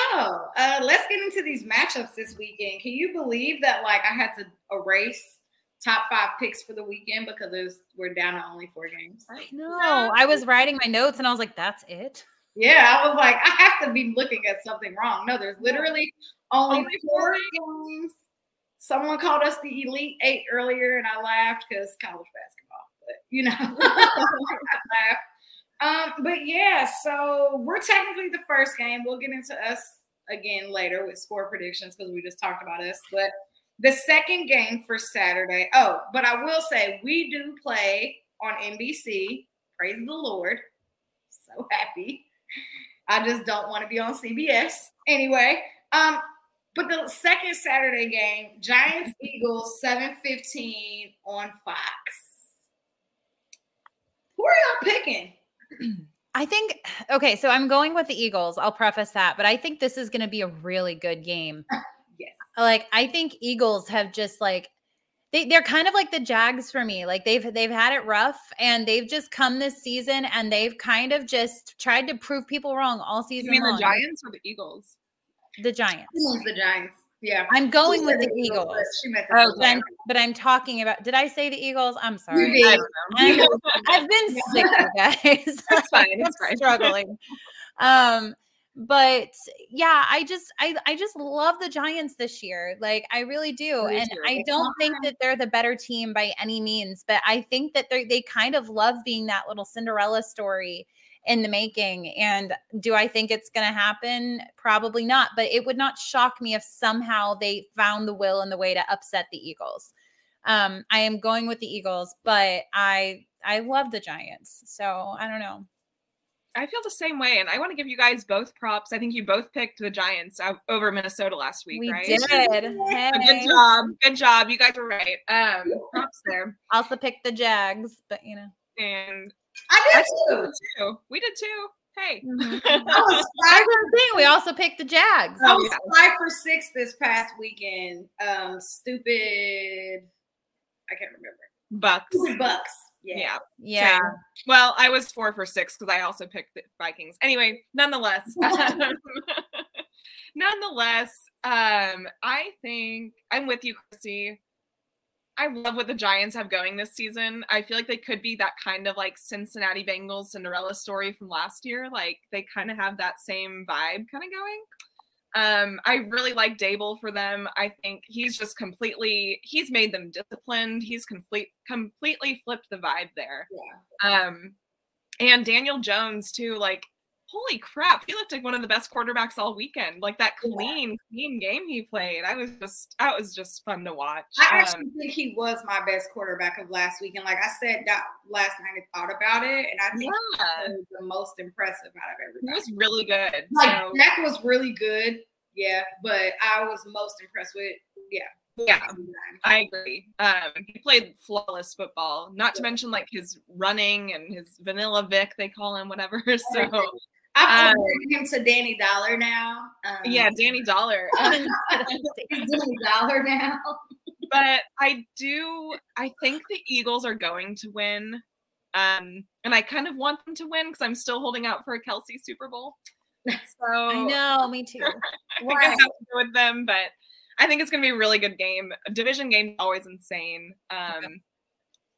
uh, let's get into these matchups this weekend. Can you believe that like I had to erase top five picks for the weekend because there's we're down to only four games. I know. I was writing my notes and I was like, that's it. Yeah, I was like, I have to be looking at something wrong. No, there's literally only, only four games. Someone called us the Elite Eight earlier, and I laughed because college basketball. But you know, I laughed. Um, but yeah, so we're technically the first game. We'll get into us again later with score predictions because we just talked about us. But the second game for Saturday. Oh, but I will say we do play on NBC. Praise the Lord. So happy. I just don't want to be on CBS. Anyway, um, but the second Saturday game, Giants Eagles 715 on Fox. Who are y'all picking? I think okay, so I'm going with the Eagles. I'll preface that, but I think this is going to be a really good game. Like I think Eagles have just like they they're kind of like the Jags for me. Like they've they've had it rough and they've just come this season and they've kind of just tried to prove people wrong all season. You mean long. the Giants or the Eagles? The Giants. The Giants. Yeah. I'm going with the Eagles. The oh, but I'm, but I'm, talking about. Did I say the Eagles? I'm sorry. I don't know. I've been sick, you guys. That's fine. It's fine. struggling. Um, but yeah, I just I I just love the Giants this year. Like I really do. Me and too. I don't think that they're the better team by any means, but I think that they they kind of love being that little Cinderella story in the making. And do I think it's going to happen? Probably not, but it would not shock me if somehow they found the will and the way to upset the Eagles. Um, I am going with the Eagles, but I I love the Giants. So I don't know. I feel the same way, and I want to give you guys both props. I think you both picked the Giants out- over Minnesota last week, We right? did. Hey. Good job. Good job. You guys were right. Um, props there. I also picked the Jags, but you know. And I I did think we too. did too. We did too. Hey. Mhm. I was That's five, what I'm. We also picked the Jags. I Oh, was yeah. five for six this past weekend. Um, stupid. I can't remember. Bucs. Stupid Bucs. Yeah. Yeah. Yeah. Well, I was four for six because I also picked the Vikings. Anyway, nonetheless, nonetheless, um, I think I'm with you, Christy. I love what the Giants have going this season. I feel like they could be that kind of like Cincinnati Bengals Cinderella story from last year. Like they kind of have that same vibe kind of going. Um, I really like Daboll for them. I think he's just completely he's made them disciplined. He's complete completely flipped the vibe there. Yeah. Um, and Daniel Jones too. Like, holy crap, he looked like one of the best quarterbacks all weekend. Like that Yeah. clean, clean game he played. I was just, that was just fun to watch. I Um, actually think he was my best quarterback of last week. And like I said that last night, I thought about it, and I think yeah, he was the most impressive out of everything. he was really good. Like So, Dak was really good, yeah, but I was most impressed with yeah. yeah, I agree. Um, he played flawless football. Not to mention like his running and his vanilla Vick, they call him whatever. So Everything. I've Um, him to Danny Dollar now. Um, yeah, Danny Dollar. He's Danny Dollar now. but I do. I think the Eagles are going to win, um, and I kind of want them to win because I'm still holding out for a Kelce Super Bowl. So I know, me too. I think I have to go with them, but I think it's going to be a really good game. A division game always insane. Um,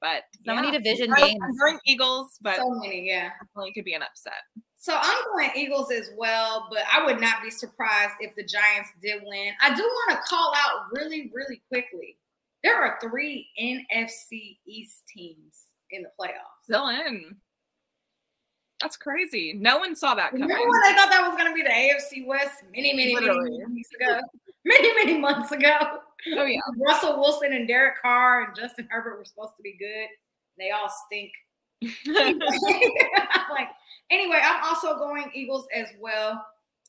but So many division I'm- games. I'm going Eagles, but So many, yeah. definitely could be an upset. So I'm going Eagles as well, but I would not be surprised if the Giants did win. I do want to call out really, really quickly. There are three NFC East teams in the playoffs. Still in. That's crazy. No one saw that coming. Remember when they thought that was going to be the AFC West many, many, many Literally. weeks ago? Many, many months ago. Oh yeah. Russell Wilson and Derek Carr and Justin Herbert were supposed to be good. They all stink. like anyway, I'm also going Eagles as well.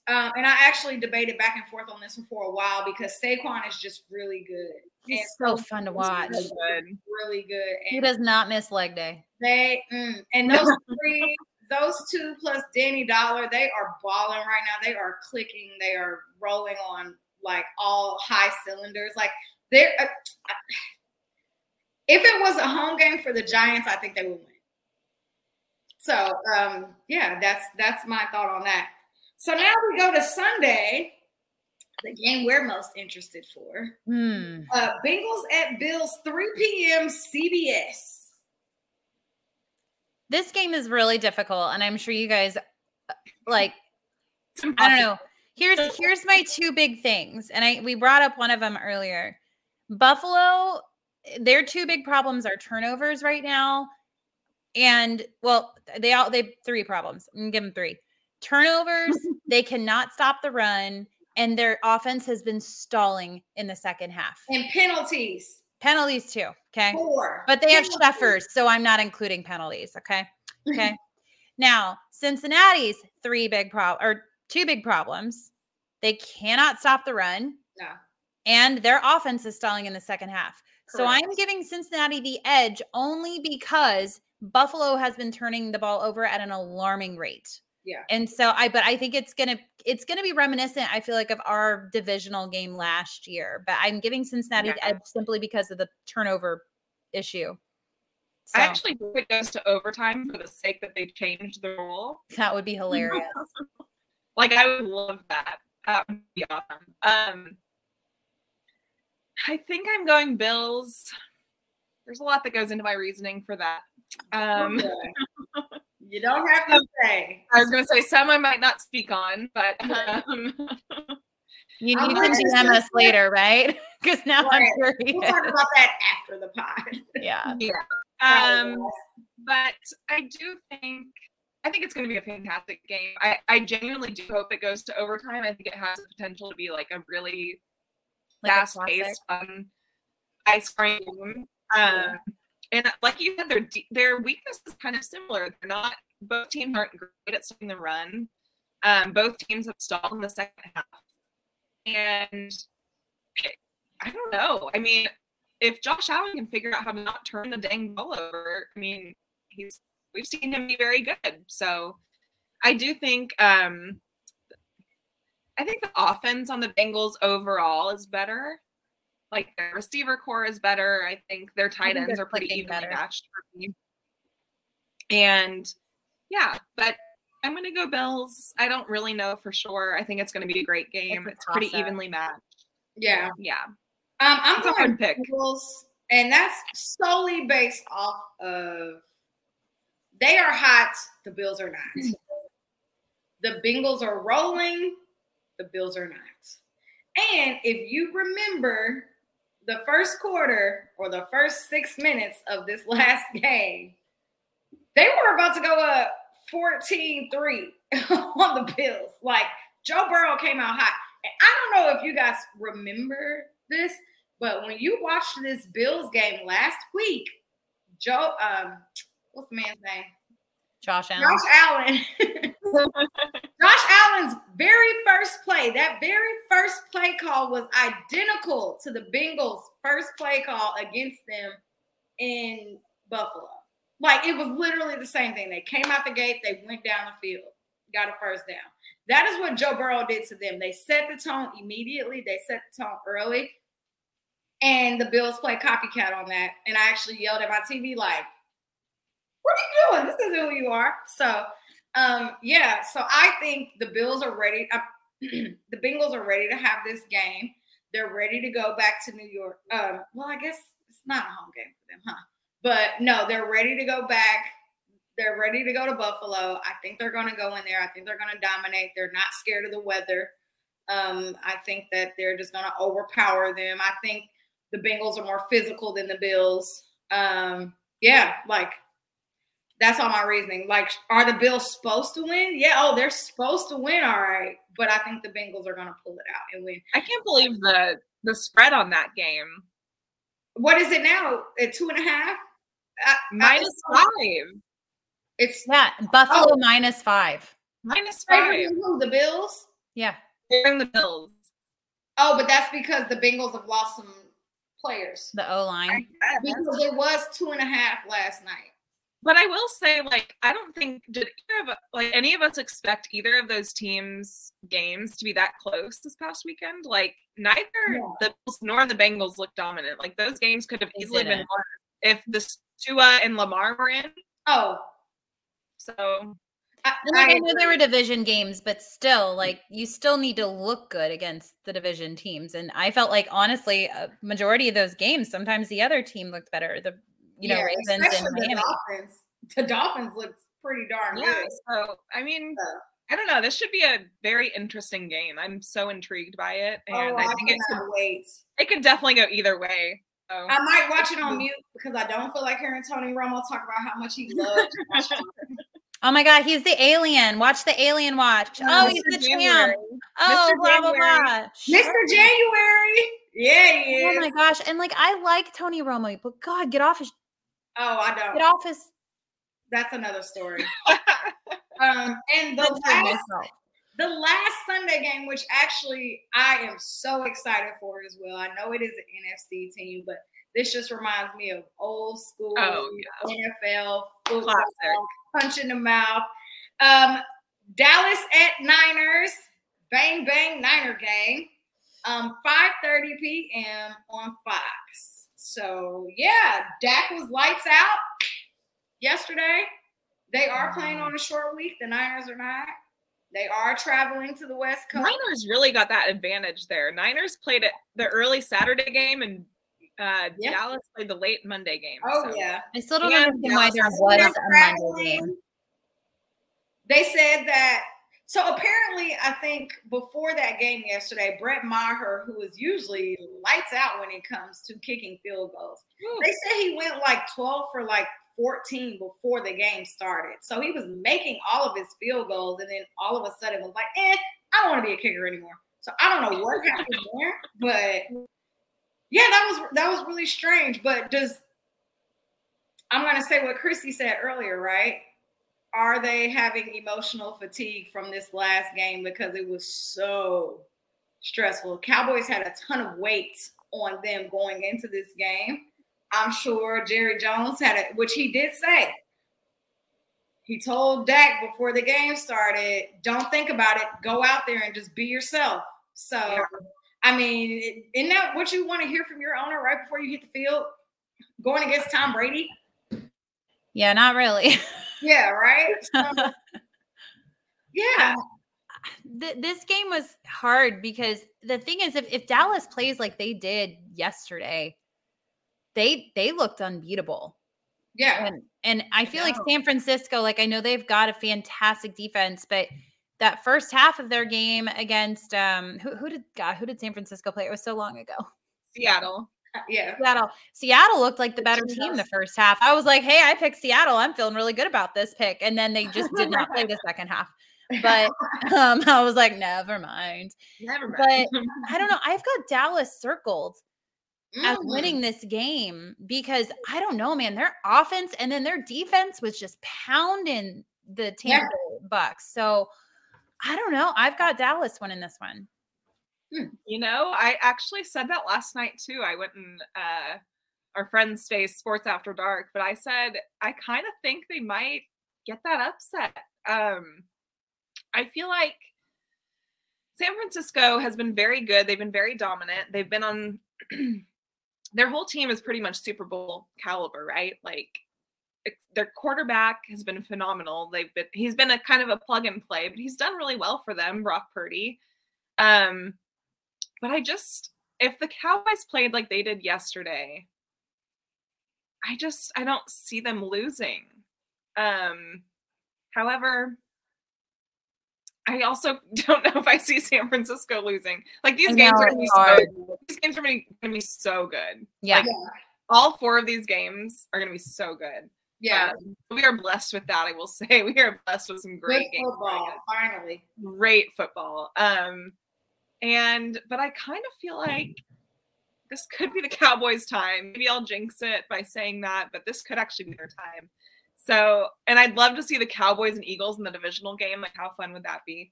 Um, and I actually debated back and forth on this one for a while because Saquon is just really good. He's And so fun to watch. So good. Really good. He does not miss leg day. they mm, and those three, those two plus Danny Dollar, they are balling right now. They are clicking. They are rolling on like all high cylinders. Like they're. Uh, if it was a home game for the Giants, I think they would win. So um, yeah, that's that's my thought on that. So now we go to Sunday, the game we're most interested for. Hmm. Uh, Bengals at Bills, 3 p.m. CBS. This game is really difficult, and I'm sure you guys uh, like I don't know. Here's here's my two big things, and I we brought up one of them earlier. Buffalo, eh, their two big problems are turnovers right now, and well, they all they three problems. I'm give them three. Turnovers, they cannot stop the run, and their offense has been stalling in the second half. And penalties, Penalties too, okay. four. But they have Sheffers, so I'm not including penalties. Okay. Okay. now, Cincinnati's three big prob or two big problems. They cannot stop the run, No. and their offense is stalling in the second half. So I'm giving Cincinnati the edge only because Buffalo has been turning the ball over at an alarming rate. Yeah. And so I but I think it's gonna it's gonna be reminiscent, I feel like, of our divisional game last year. But I'm giving Cincinnati the Yeah. edge simply because of the turnover issue. I actually think it goes to overtime for the sake that they changed the rule. that would be hilarious. Like I would love that. That would be awesome. Um, I think I'm going Bills. There's a lot that goes into my reasoning for that. Um, Okay. You don't have to say. I was going to say some I might not speak on, but um, You, you I'm can DM us later, right? Because now I'm Right. curious. We'll talk about that after the pod. yeah. yeah. Um, but I do think I think it's going to be a fantastic game. I, I genuinely do hope it goes to overtime. I think it has the potential to be like a really Like fast paced, fun, high scoring game. Um, and like you said, their their weakness is kind of similar. They're not both teams aren't great at stopping the run. Um, both teams have stalled in the second half, and I don't know. I mean, if Josh Allen can figure out how to not turn the dang ball over, I mean, he's we've seen him be very good. So I do think um I think the offense on the Bengals overall is better. Like their receiver core is better. I think their tight think ends they're pretty evenly better. matched for me. And yeah, but I'm gonna go Bills. I don't really know for sure. I think it's gonna be a great game. a It's, pretty toss-up. evenly matched. Yeah. Yeah. Um, I'm It's a going hard pick. Bengals, and that's solely based off of they are hot, the Bills are not. the Bengals are rolling, the Bills are not. And if you remember the first quarter or the first six minutes of this last game, they were about to go up 14 3 on the Bills. Like Joe Burrow came out hot. And I don't know if you guys remember this, but when you watched this Bills game last week, Joe, um, what's the man's name? Josh Allen. Josh Allen. Josh Allen's very first play, that very first play call was identical to the Bengals' first play call against them in Buffalo. Like it was literally the same thing. They came out the gate, they went down the field, got a first down. That is what Joe Burrow did to them. They set the tone immediately, they set the tone early. And the Bills played copycat on that. And I actually yelled at my TV, like, what are you doing? This isn't who you are. So um, yeah, so I think the Bills are ready. Uh, the Bengals are ready to have this game. They're ready to go back to New York. Um, well, I guess it's not a home game for them, huh? But no, they're ready to go back. They're ready to go to Buffalo. I think they're going to go in there. I think they're going to dominate. They're not scared of the weather. Um, I think that they're just going to overpower them. I think the Bengals are more physical than the Bills. Um, yeah, like that's all my reasoning. Like, are the Bills supposed to win? Yeah, oh, they're supposed to win, all right. But I think the Bengals are gonna pull it out and win. I can't believe the the spread on that game. What is it now? At two and a half? I- Minus I- five. It's Yeah, Buffalo Oh. minus five. Five. The Bills? Yeah. They're in the Bills. Oh, but that's because the Bengals have lost some players. The O line. Because it was two and a half last night. But I will say, like, I don't think did either of like any of us expect either of those teams' games to be that close this past weekend. Like, neither Yeah. the Bills nor the Bengals looked dominant. Like, those games could have They easily been didn't. won if the Tua and Lamar were in. Oh, So I, And like, I, I know they were division games, but still, like you still need to look good against the division teams. And I felt like honestly, a majority of those games, sometimes the other team looked better. The you know yeah, Ravens and especially Miami. The Dolphins, the Dolphins looked pretty darn yeah. good. So I mean, So- I don't know. This should be a very interesting game. I'm so intrigued by it, oh, and oh, I I think it could, wait. it could definitely go either way. So. I might watch it on mute because I don't feel like hearing Tony Romo talk about how much he loves. Oh my god, he's the alien. Watch the alien watch. Oh, Oh, he's Mr. the January. champ. Oh, Mr. blah blah January. blah. Mr. January. Yeah, he Oh my gosh. And like I like Tony Romo, but God, get off his Oh, I don't. get off his That's another story. Um, and the last, the last Sunday game, which actually I am so excited for as well. I know it is an NFC team, but this just reminds me of old school Oh, NFL football, punch in the mouth. Um, Dallas at Niners, bang bang Niner game, um, 5:30 p.m. on Fox. So yeah, Dak was lights out yesterday. They are playing on a short week. The Niners are not. They are traveling to the West Coast. Niners really got that advantage there. Niners played it the early Saturday game, and uh, Yeah. Dallas played the late Monday game. Oh so. yeah. I still don't Yeah, understand why there was a Monday game. they said that. So apparently, I think before that game yesterday, Brett Maher, who is usually lights out when it comes to kicking field goals, they said he went like 12 for like 14 before the game started. So he was making all of his field goals, and then all of a sudden was like, eh, I don't want to be a kicker anymore. So I don't know what happened there, but yeah, that was that was really strange. But does I'm gonna say what Christy said earlier, right? Are they having emotional fatigue from this last game because it was so stressful? Cowboys had a ton of weight on them going into this game. I'm sure Jerry Jones had it, which he did say. He told Dak before the game started, don't think about it. Go out there and just be yourself. So, yeah. I mean, isn't that what you want to hear from your owner right before you hit the field? Going against Tom Brady? Yeah, not really. Yeah, right? So, yeah. Th- this game was hard because the thing is if, if Dallas plays like they did yesterday, they they looked unbeatable. Yeah. And and I feel I like San Francisco, like I know they've got a fantastic defense, but that first half of their game against um who, who did God, who did San Francisco play? It was so long ago. Seattle. Uh, yeah. Seattle. Seattle looked like the better team the first half. I was like, hey, I picked Seattle. I'm feeling really good about this pick. And then they just did not play the second half. But um, I was like, never mind. Never mind. But I don't know. I've got Dallas circled as winning this game because I don't know, man. Their offense and then their defense was just pounding the Tampa yeah. Bucs. So I don't know. I've got Dallas winning this one. Hmm. You know, I actually said that last night too. I went and uh, our friend's face, Sports After Dark, but I said I kind of think they might get that upset. Um, I feel like San Francisco has been very good. They've been very dominant. They've been on their whole team is pretty much Super Bowl caliber, right? Like their quarterback has been phenomenal. They've been he's been a kind of a plug and play, but he's done really well for them, Brock Purdy. Um, but I just if the Cowboys played like they did yesterday, I just I don't see them losing. Um, however, I also don't know if I see San Francisco losing. Like these games are gonna be so good. these games are gonna be, gonna be so good. Yeah. Like, all four of these games are gonna be so good. Yeah. Um, we are blessed with that, I will say. We are blessed with some great Good football, finally. Great football. Um and but I kind of feel like this could be the Cowboys' time. Maybe I'll jinx it by saying that, but this could actually be their time. So, and I'd love to see the Cowboys and Eagles in the divisional game. Like, how fun would that be?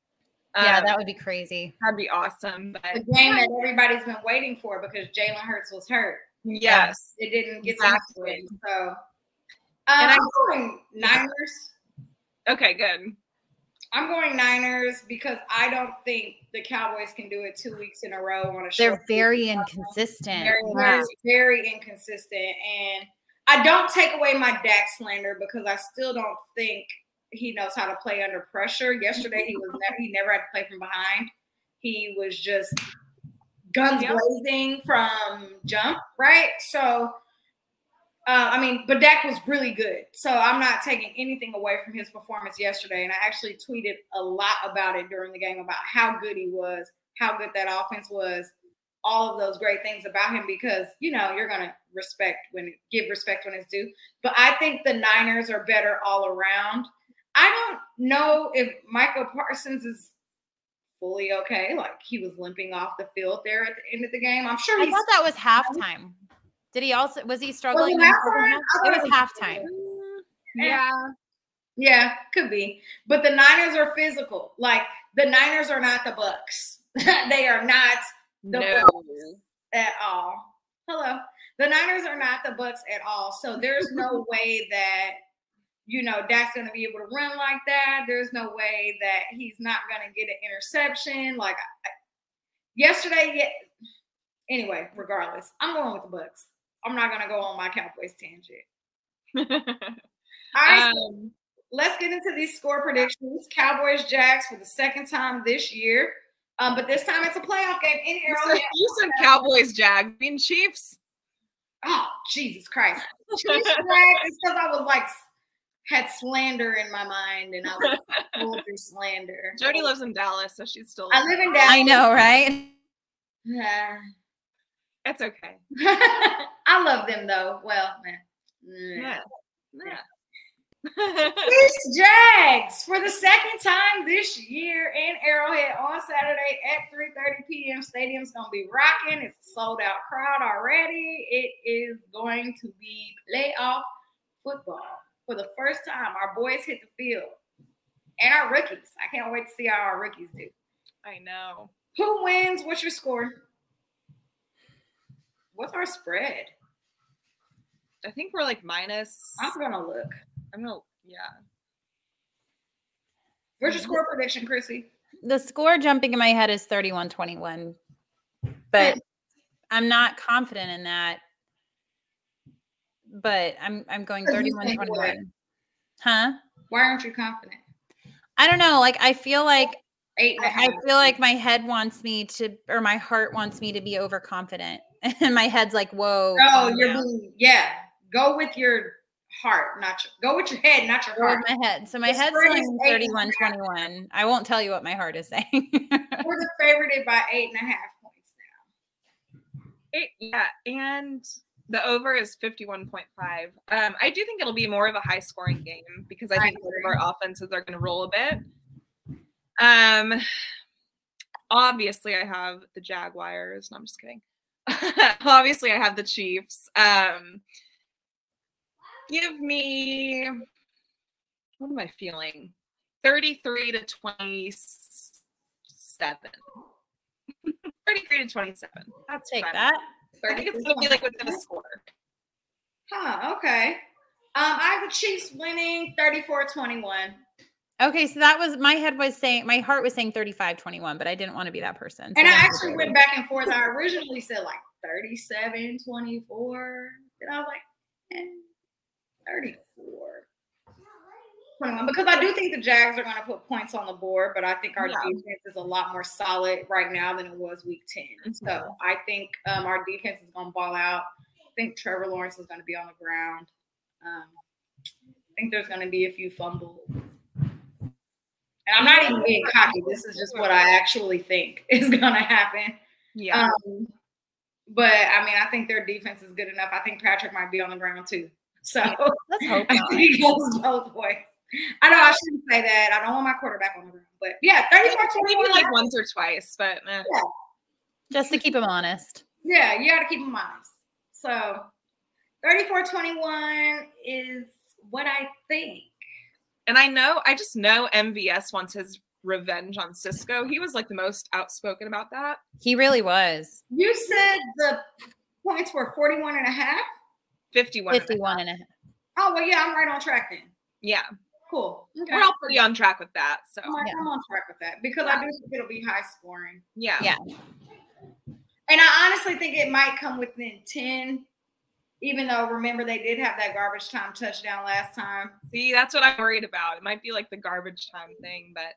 Yeah, um, that would be crazy. That'd be awesome. But the game that everybody's been waiting for because Jalen Hurts was hurt. Yes, it didn't get exactly. So, um, and I'm going Niners. Okay, good. I'm going Niners because I don't think the Cowboys can do it two weeks in a row on a. Show. They're very inconsistent. Very, very, very inconsistent, and I don't take away my Dak slander because I still don't think he knows how to play under pressure. Yesterday he was never he never had to play from behind. He was just guns yep. blazing from jump, right? So uh, I mean, but Dak was really good. So I'm not taking anything away from his performance yesterday. And I actually tweeted a lot about it during the game about how good he was, how good that offense was, all of those great things about him because, you know, you're going to respect when give respect when it's due. But I think the Niners are better all around. I don't know if Michael Parsons is fully okay. Like he was limping off the field there at the end of the game. I'm sure. I thought that was halftime. Did he also was he struggling? Was it, it was halftime. Yeah. Yeah, could be. But the Niners are physical. Like the Niners are not the Bucs. they are not the no. Bucs at all. Hello. The Niners are not the Bucs at all. So there's no way that you know Dak's going to be able to run like that. There's no way that he's not going to get an interception. Like I, yesterday, yeah. Anyway, regardless, I'm going with the Bucs. I'm not going to go on my Cowboys tangent. all right. Um, let's get into these score predictions. Cowboys Jags for the second time this year. Um, but this time it's a playoff game in Arrowhead. You said Cowboys, Jags, being Chiefs. Oh, Jesus Christ. Chiefs, Jags, it's because I was like had slander in my mind, and I was pulled through slander. Jody lives in Dallas, so she's still. I live in Dallas. I know, right? Yeah. It's okay. I love them though. Well, man. Yeah. Yeah. It's Jags for the second time this year in Arrowhead on Saturday at 3:30 p.m. Stadium's gonna be rocking. It's a sold out crowd already. It is going to be playoff football for the first time. Our boys hit the field and our rookies. I can't wait to see how our rookies do. I know. Who wins? What's your score? What's our spread? I think we're like minus. I'm gonna look. I'm gonna. Yeah. Where's your score prediction, Chrissy? The score jumping in my head is 31 21, but I'm not confident in that. But I'm I'm going 31-21. Huh? Why aren't you confident? I don't know. Like I feel like Eight and a I half. I feel like my head wants me to, or my heart wants me to be overconfident, and my head's like, "Whoa!" Oh, calm you're being yeah. Go with your heart, not your go with your head, not your Go with heart. my head. So my The head's spread is saying eight and a 31 21. I won't tell you what my heart is saying. We're the favorited by eight and a half points It, yeah, and the over is 51.5. Um, I do think it'll be more of a high scoring game because I I think both of our offenses are going to roll a bit. Um, obviously, I have the Jaguars. No, I'm just kidding. obviously, I have the Chiefs. Um, give me what am I feeling? 33 to 27. 33 to 27. That's Take fine. that. I think it's gonna be like within a score. Huh, okay. Um, I have the Chiefs winning 34-21. Okay, so that was my head was saying my heart was saying 35 21, but I didn't want to be that person. so And I actually went back and forth. I originally said like 37, 24. Then I was like, eh, 34. 21. Because I do think the Jags are going to put points on the board, but I think our Yeah. defense is a lot more solid right now than it was week 10. Mhm. So I think um, our defense is going to ball out. I think Trevor Lawrence is going to be on the ground. Um, I think there's going to be a few fumbles. And I'm not even being cocky. This is just what I actually think is going to happen. Yeah. Um, but I mean, I think their defense is good enough. I think Patrick might be on the ground too. So Let's hope I not. think he goes both ways. I know I shouldn't say that. I don't want my quarterback on the ground. But yeah, 34 Maybe 21. like once or twice, but eh. Just to keep him honest. Yeah, you got to keep them honest. So 34 21 is what I think. And I know I just know MVS wants his revenge on Cisco. He was like the most outspoken about that. He really was. You said the points were 41 and a half. 51. 51 and a half. Oh, well, yeah, I'm right on track then. Yeah. Cool. Okay. We're all pretty on track with that. So I'm, like, Yeah. I'm on track with that because I do think it'll be high scoring. yeah. Yeah. And I honestly think it might come within 10, even though remember they did have that garbage time touchdown last time. See, that's what I'm worried about. It might be like the garbage time thing, but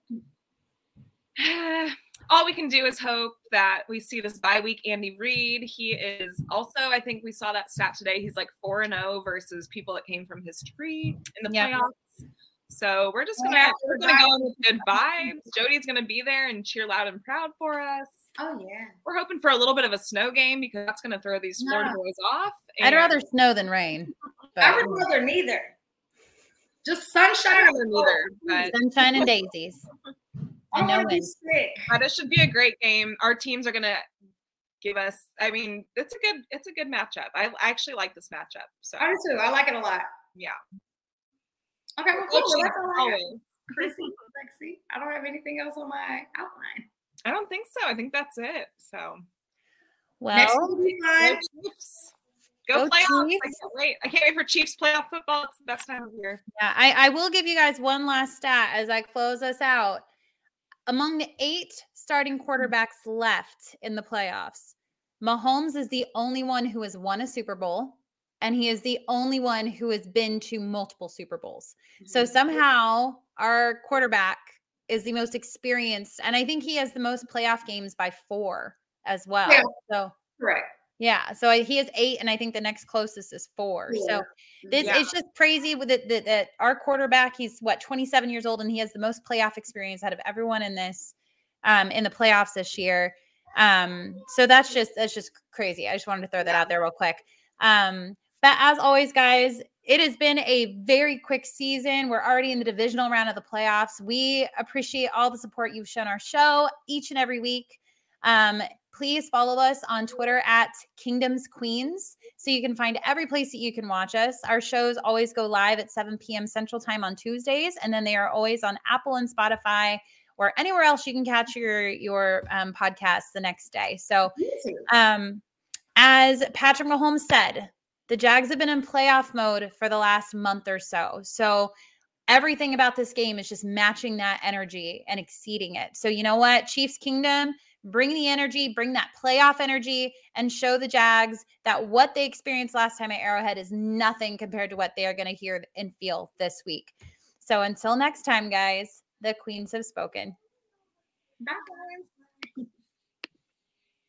all we can do is hope that we see this bye week Andy Reid. He is also, I think we saw that stat today. He's like 4 and 0 versus people that came from his tree in the Yeah. playoffs. So we're just gonna Yeah, we're gonna go in with good vibes. Jody's gonna be there and cheer loud and proud for us. Oh, yeah. We're hoping for a little bit of a snow game because that's gonna throw these Florida No. boys off. I'd rather snow than rain. I would rather neither. Just sunshine rather or neither, but sunshine and daisies. I And don't no want wind. sick. But it should be a great game. Our teams are gonna give us. I mean, it's a good it's a good matchup. I, I actually like this matchup. So I do too. I like it a lot. yeah, Okay, well, Go cool. Chiefs, That's all I always. Chrissy, Lexi. I don't have anything else on my outline. I don't think so. I think that's it. So Next Well, will be go. Chiefs. Go, Go playoffs. I can't wait. I can't wait for Chiefs playoff football. It's the best time of year. yeah, I, I will give you guys one last stat as I close us out. Among the eight starting quarterbacks left in the playoffs, Mahomes is the only one who has won a Super Bowl, and he is the only one who has been to multiple Super Bowls. So mm-hmm. somehow our quarterback is the most experienced, and I think he has the most playoff games by four as well. Yeah. So Correct. Yeah. So I, he has eight, and I think the next closest is four. Yeah. So this Yeah. it's just crazy with it that, that our quarterback, he's what 27 years old, and he has the most playoff experience out of everyone in this um in the playoffs this year. Um, so that's just that's just crazy. I just wanted to throw that out there real quick. Um, but as always, guys, it has been a very quick season. We're already in the divisional round of the playoffs. We appreciate all the support you've shown our show each and every week. Um, please follow us on Twitter at Kingdoms Queens so you can find every place that you can watch us. Our shows always go live at 7 p.m. Central Time on Tuesdays, and then they are always on Apple and Spotify or anywhere else you can catch your your um, podcast the next day. So, um, as Patrick Mahomes said, the Jags have been in playoff mode for the last month or so. So everything about this game is just matching that energy and exceeding it. So you know what, Chiefs Kingdom, bring the energy, bring that playoff energy, and show the Jags that what they experienced last time at Arrowhead is nothing compared to what they are going to hear and feel this week. So until next time, guys, the queens have spoken. Bye, guys.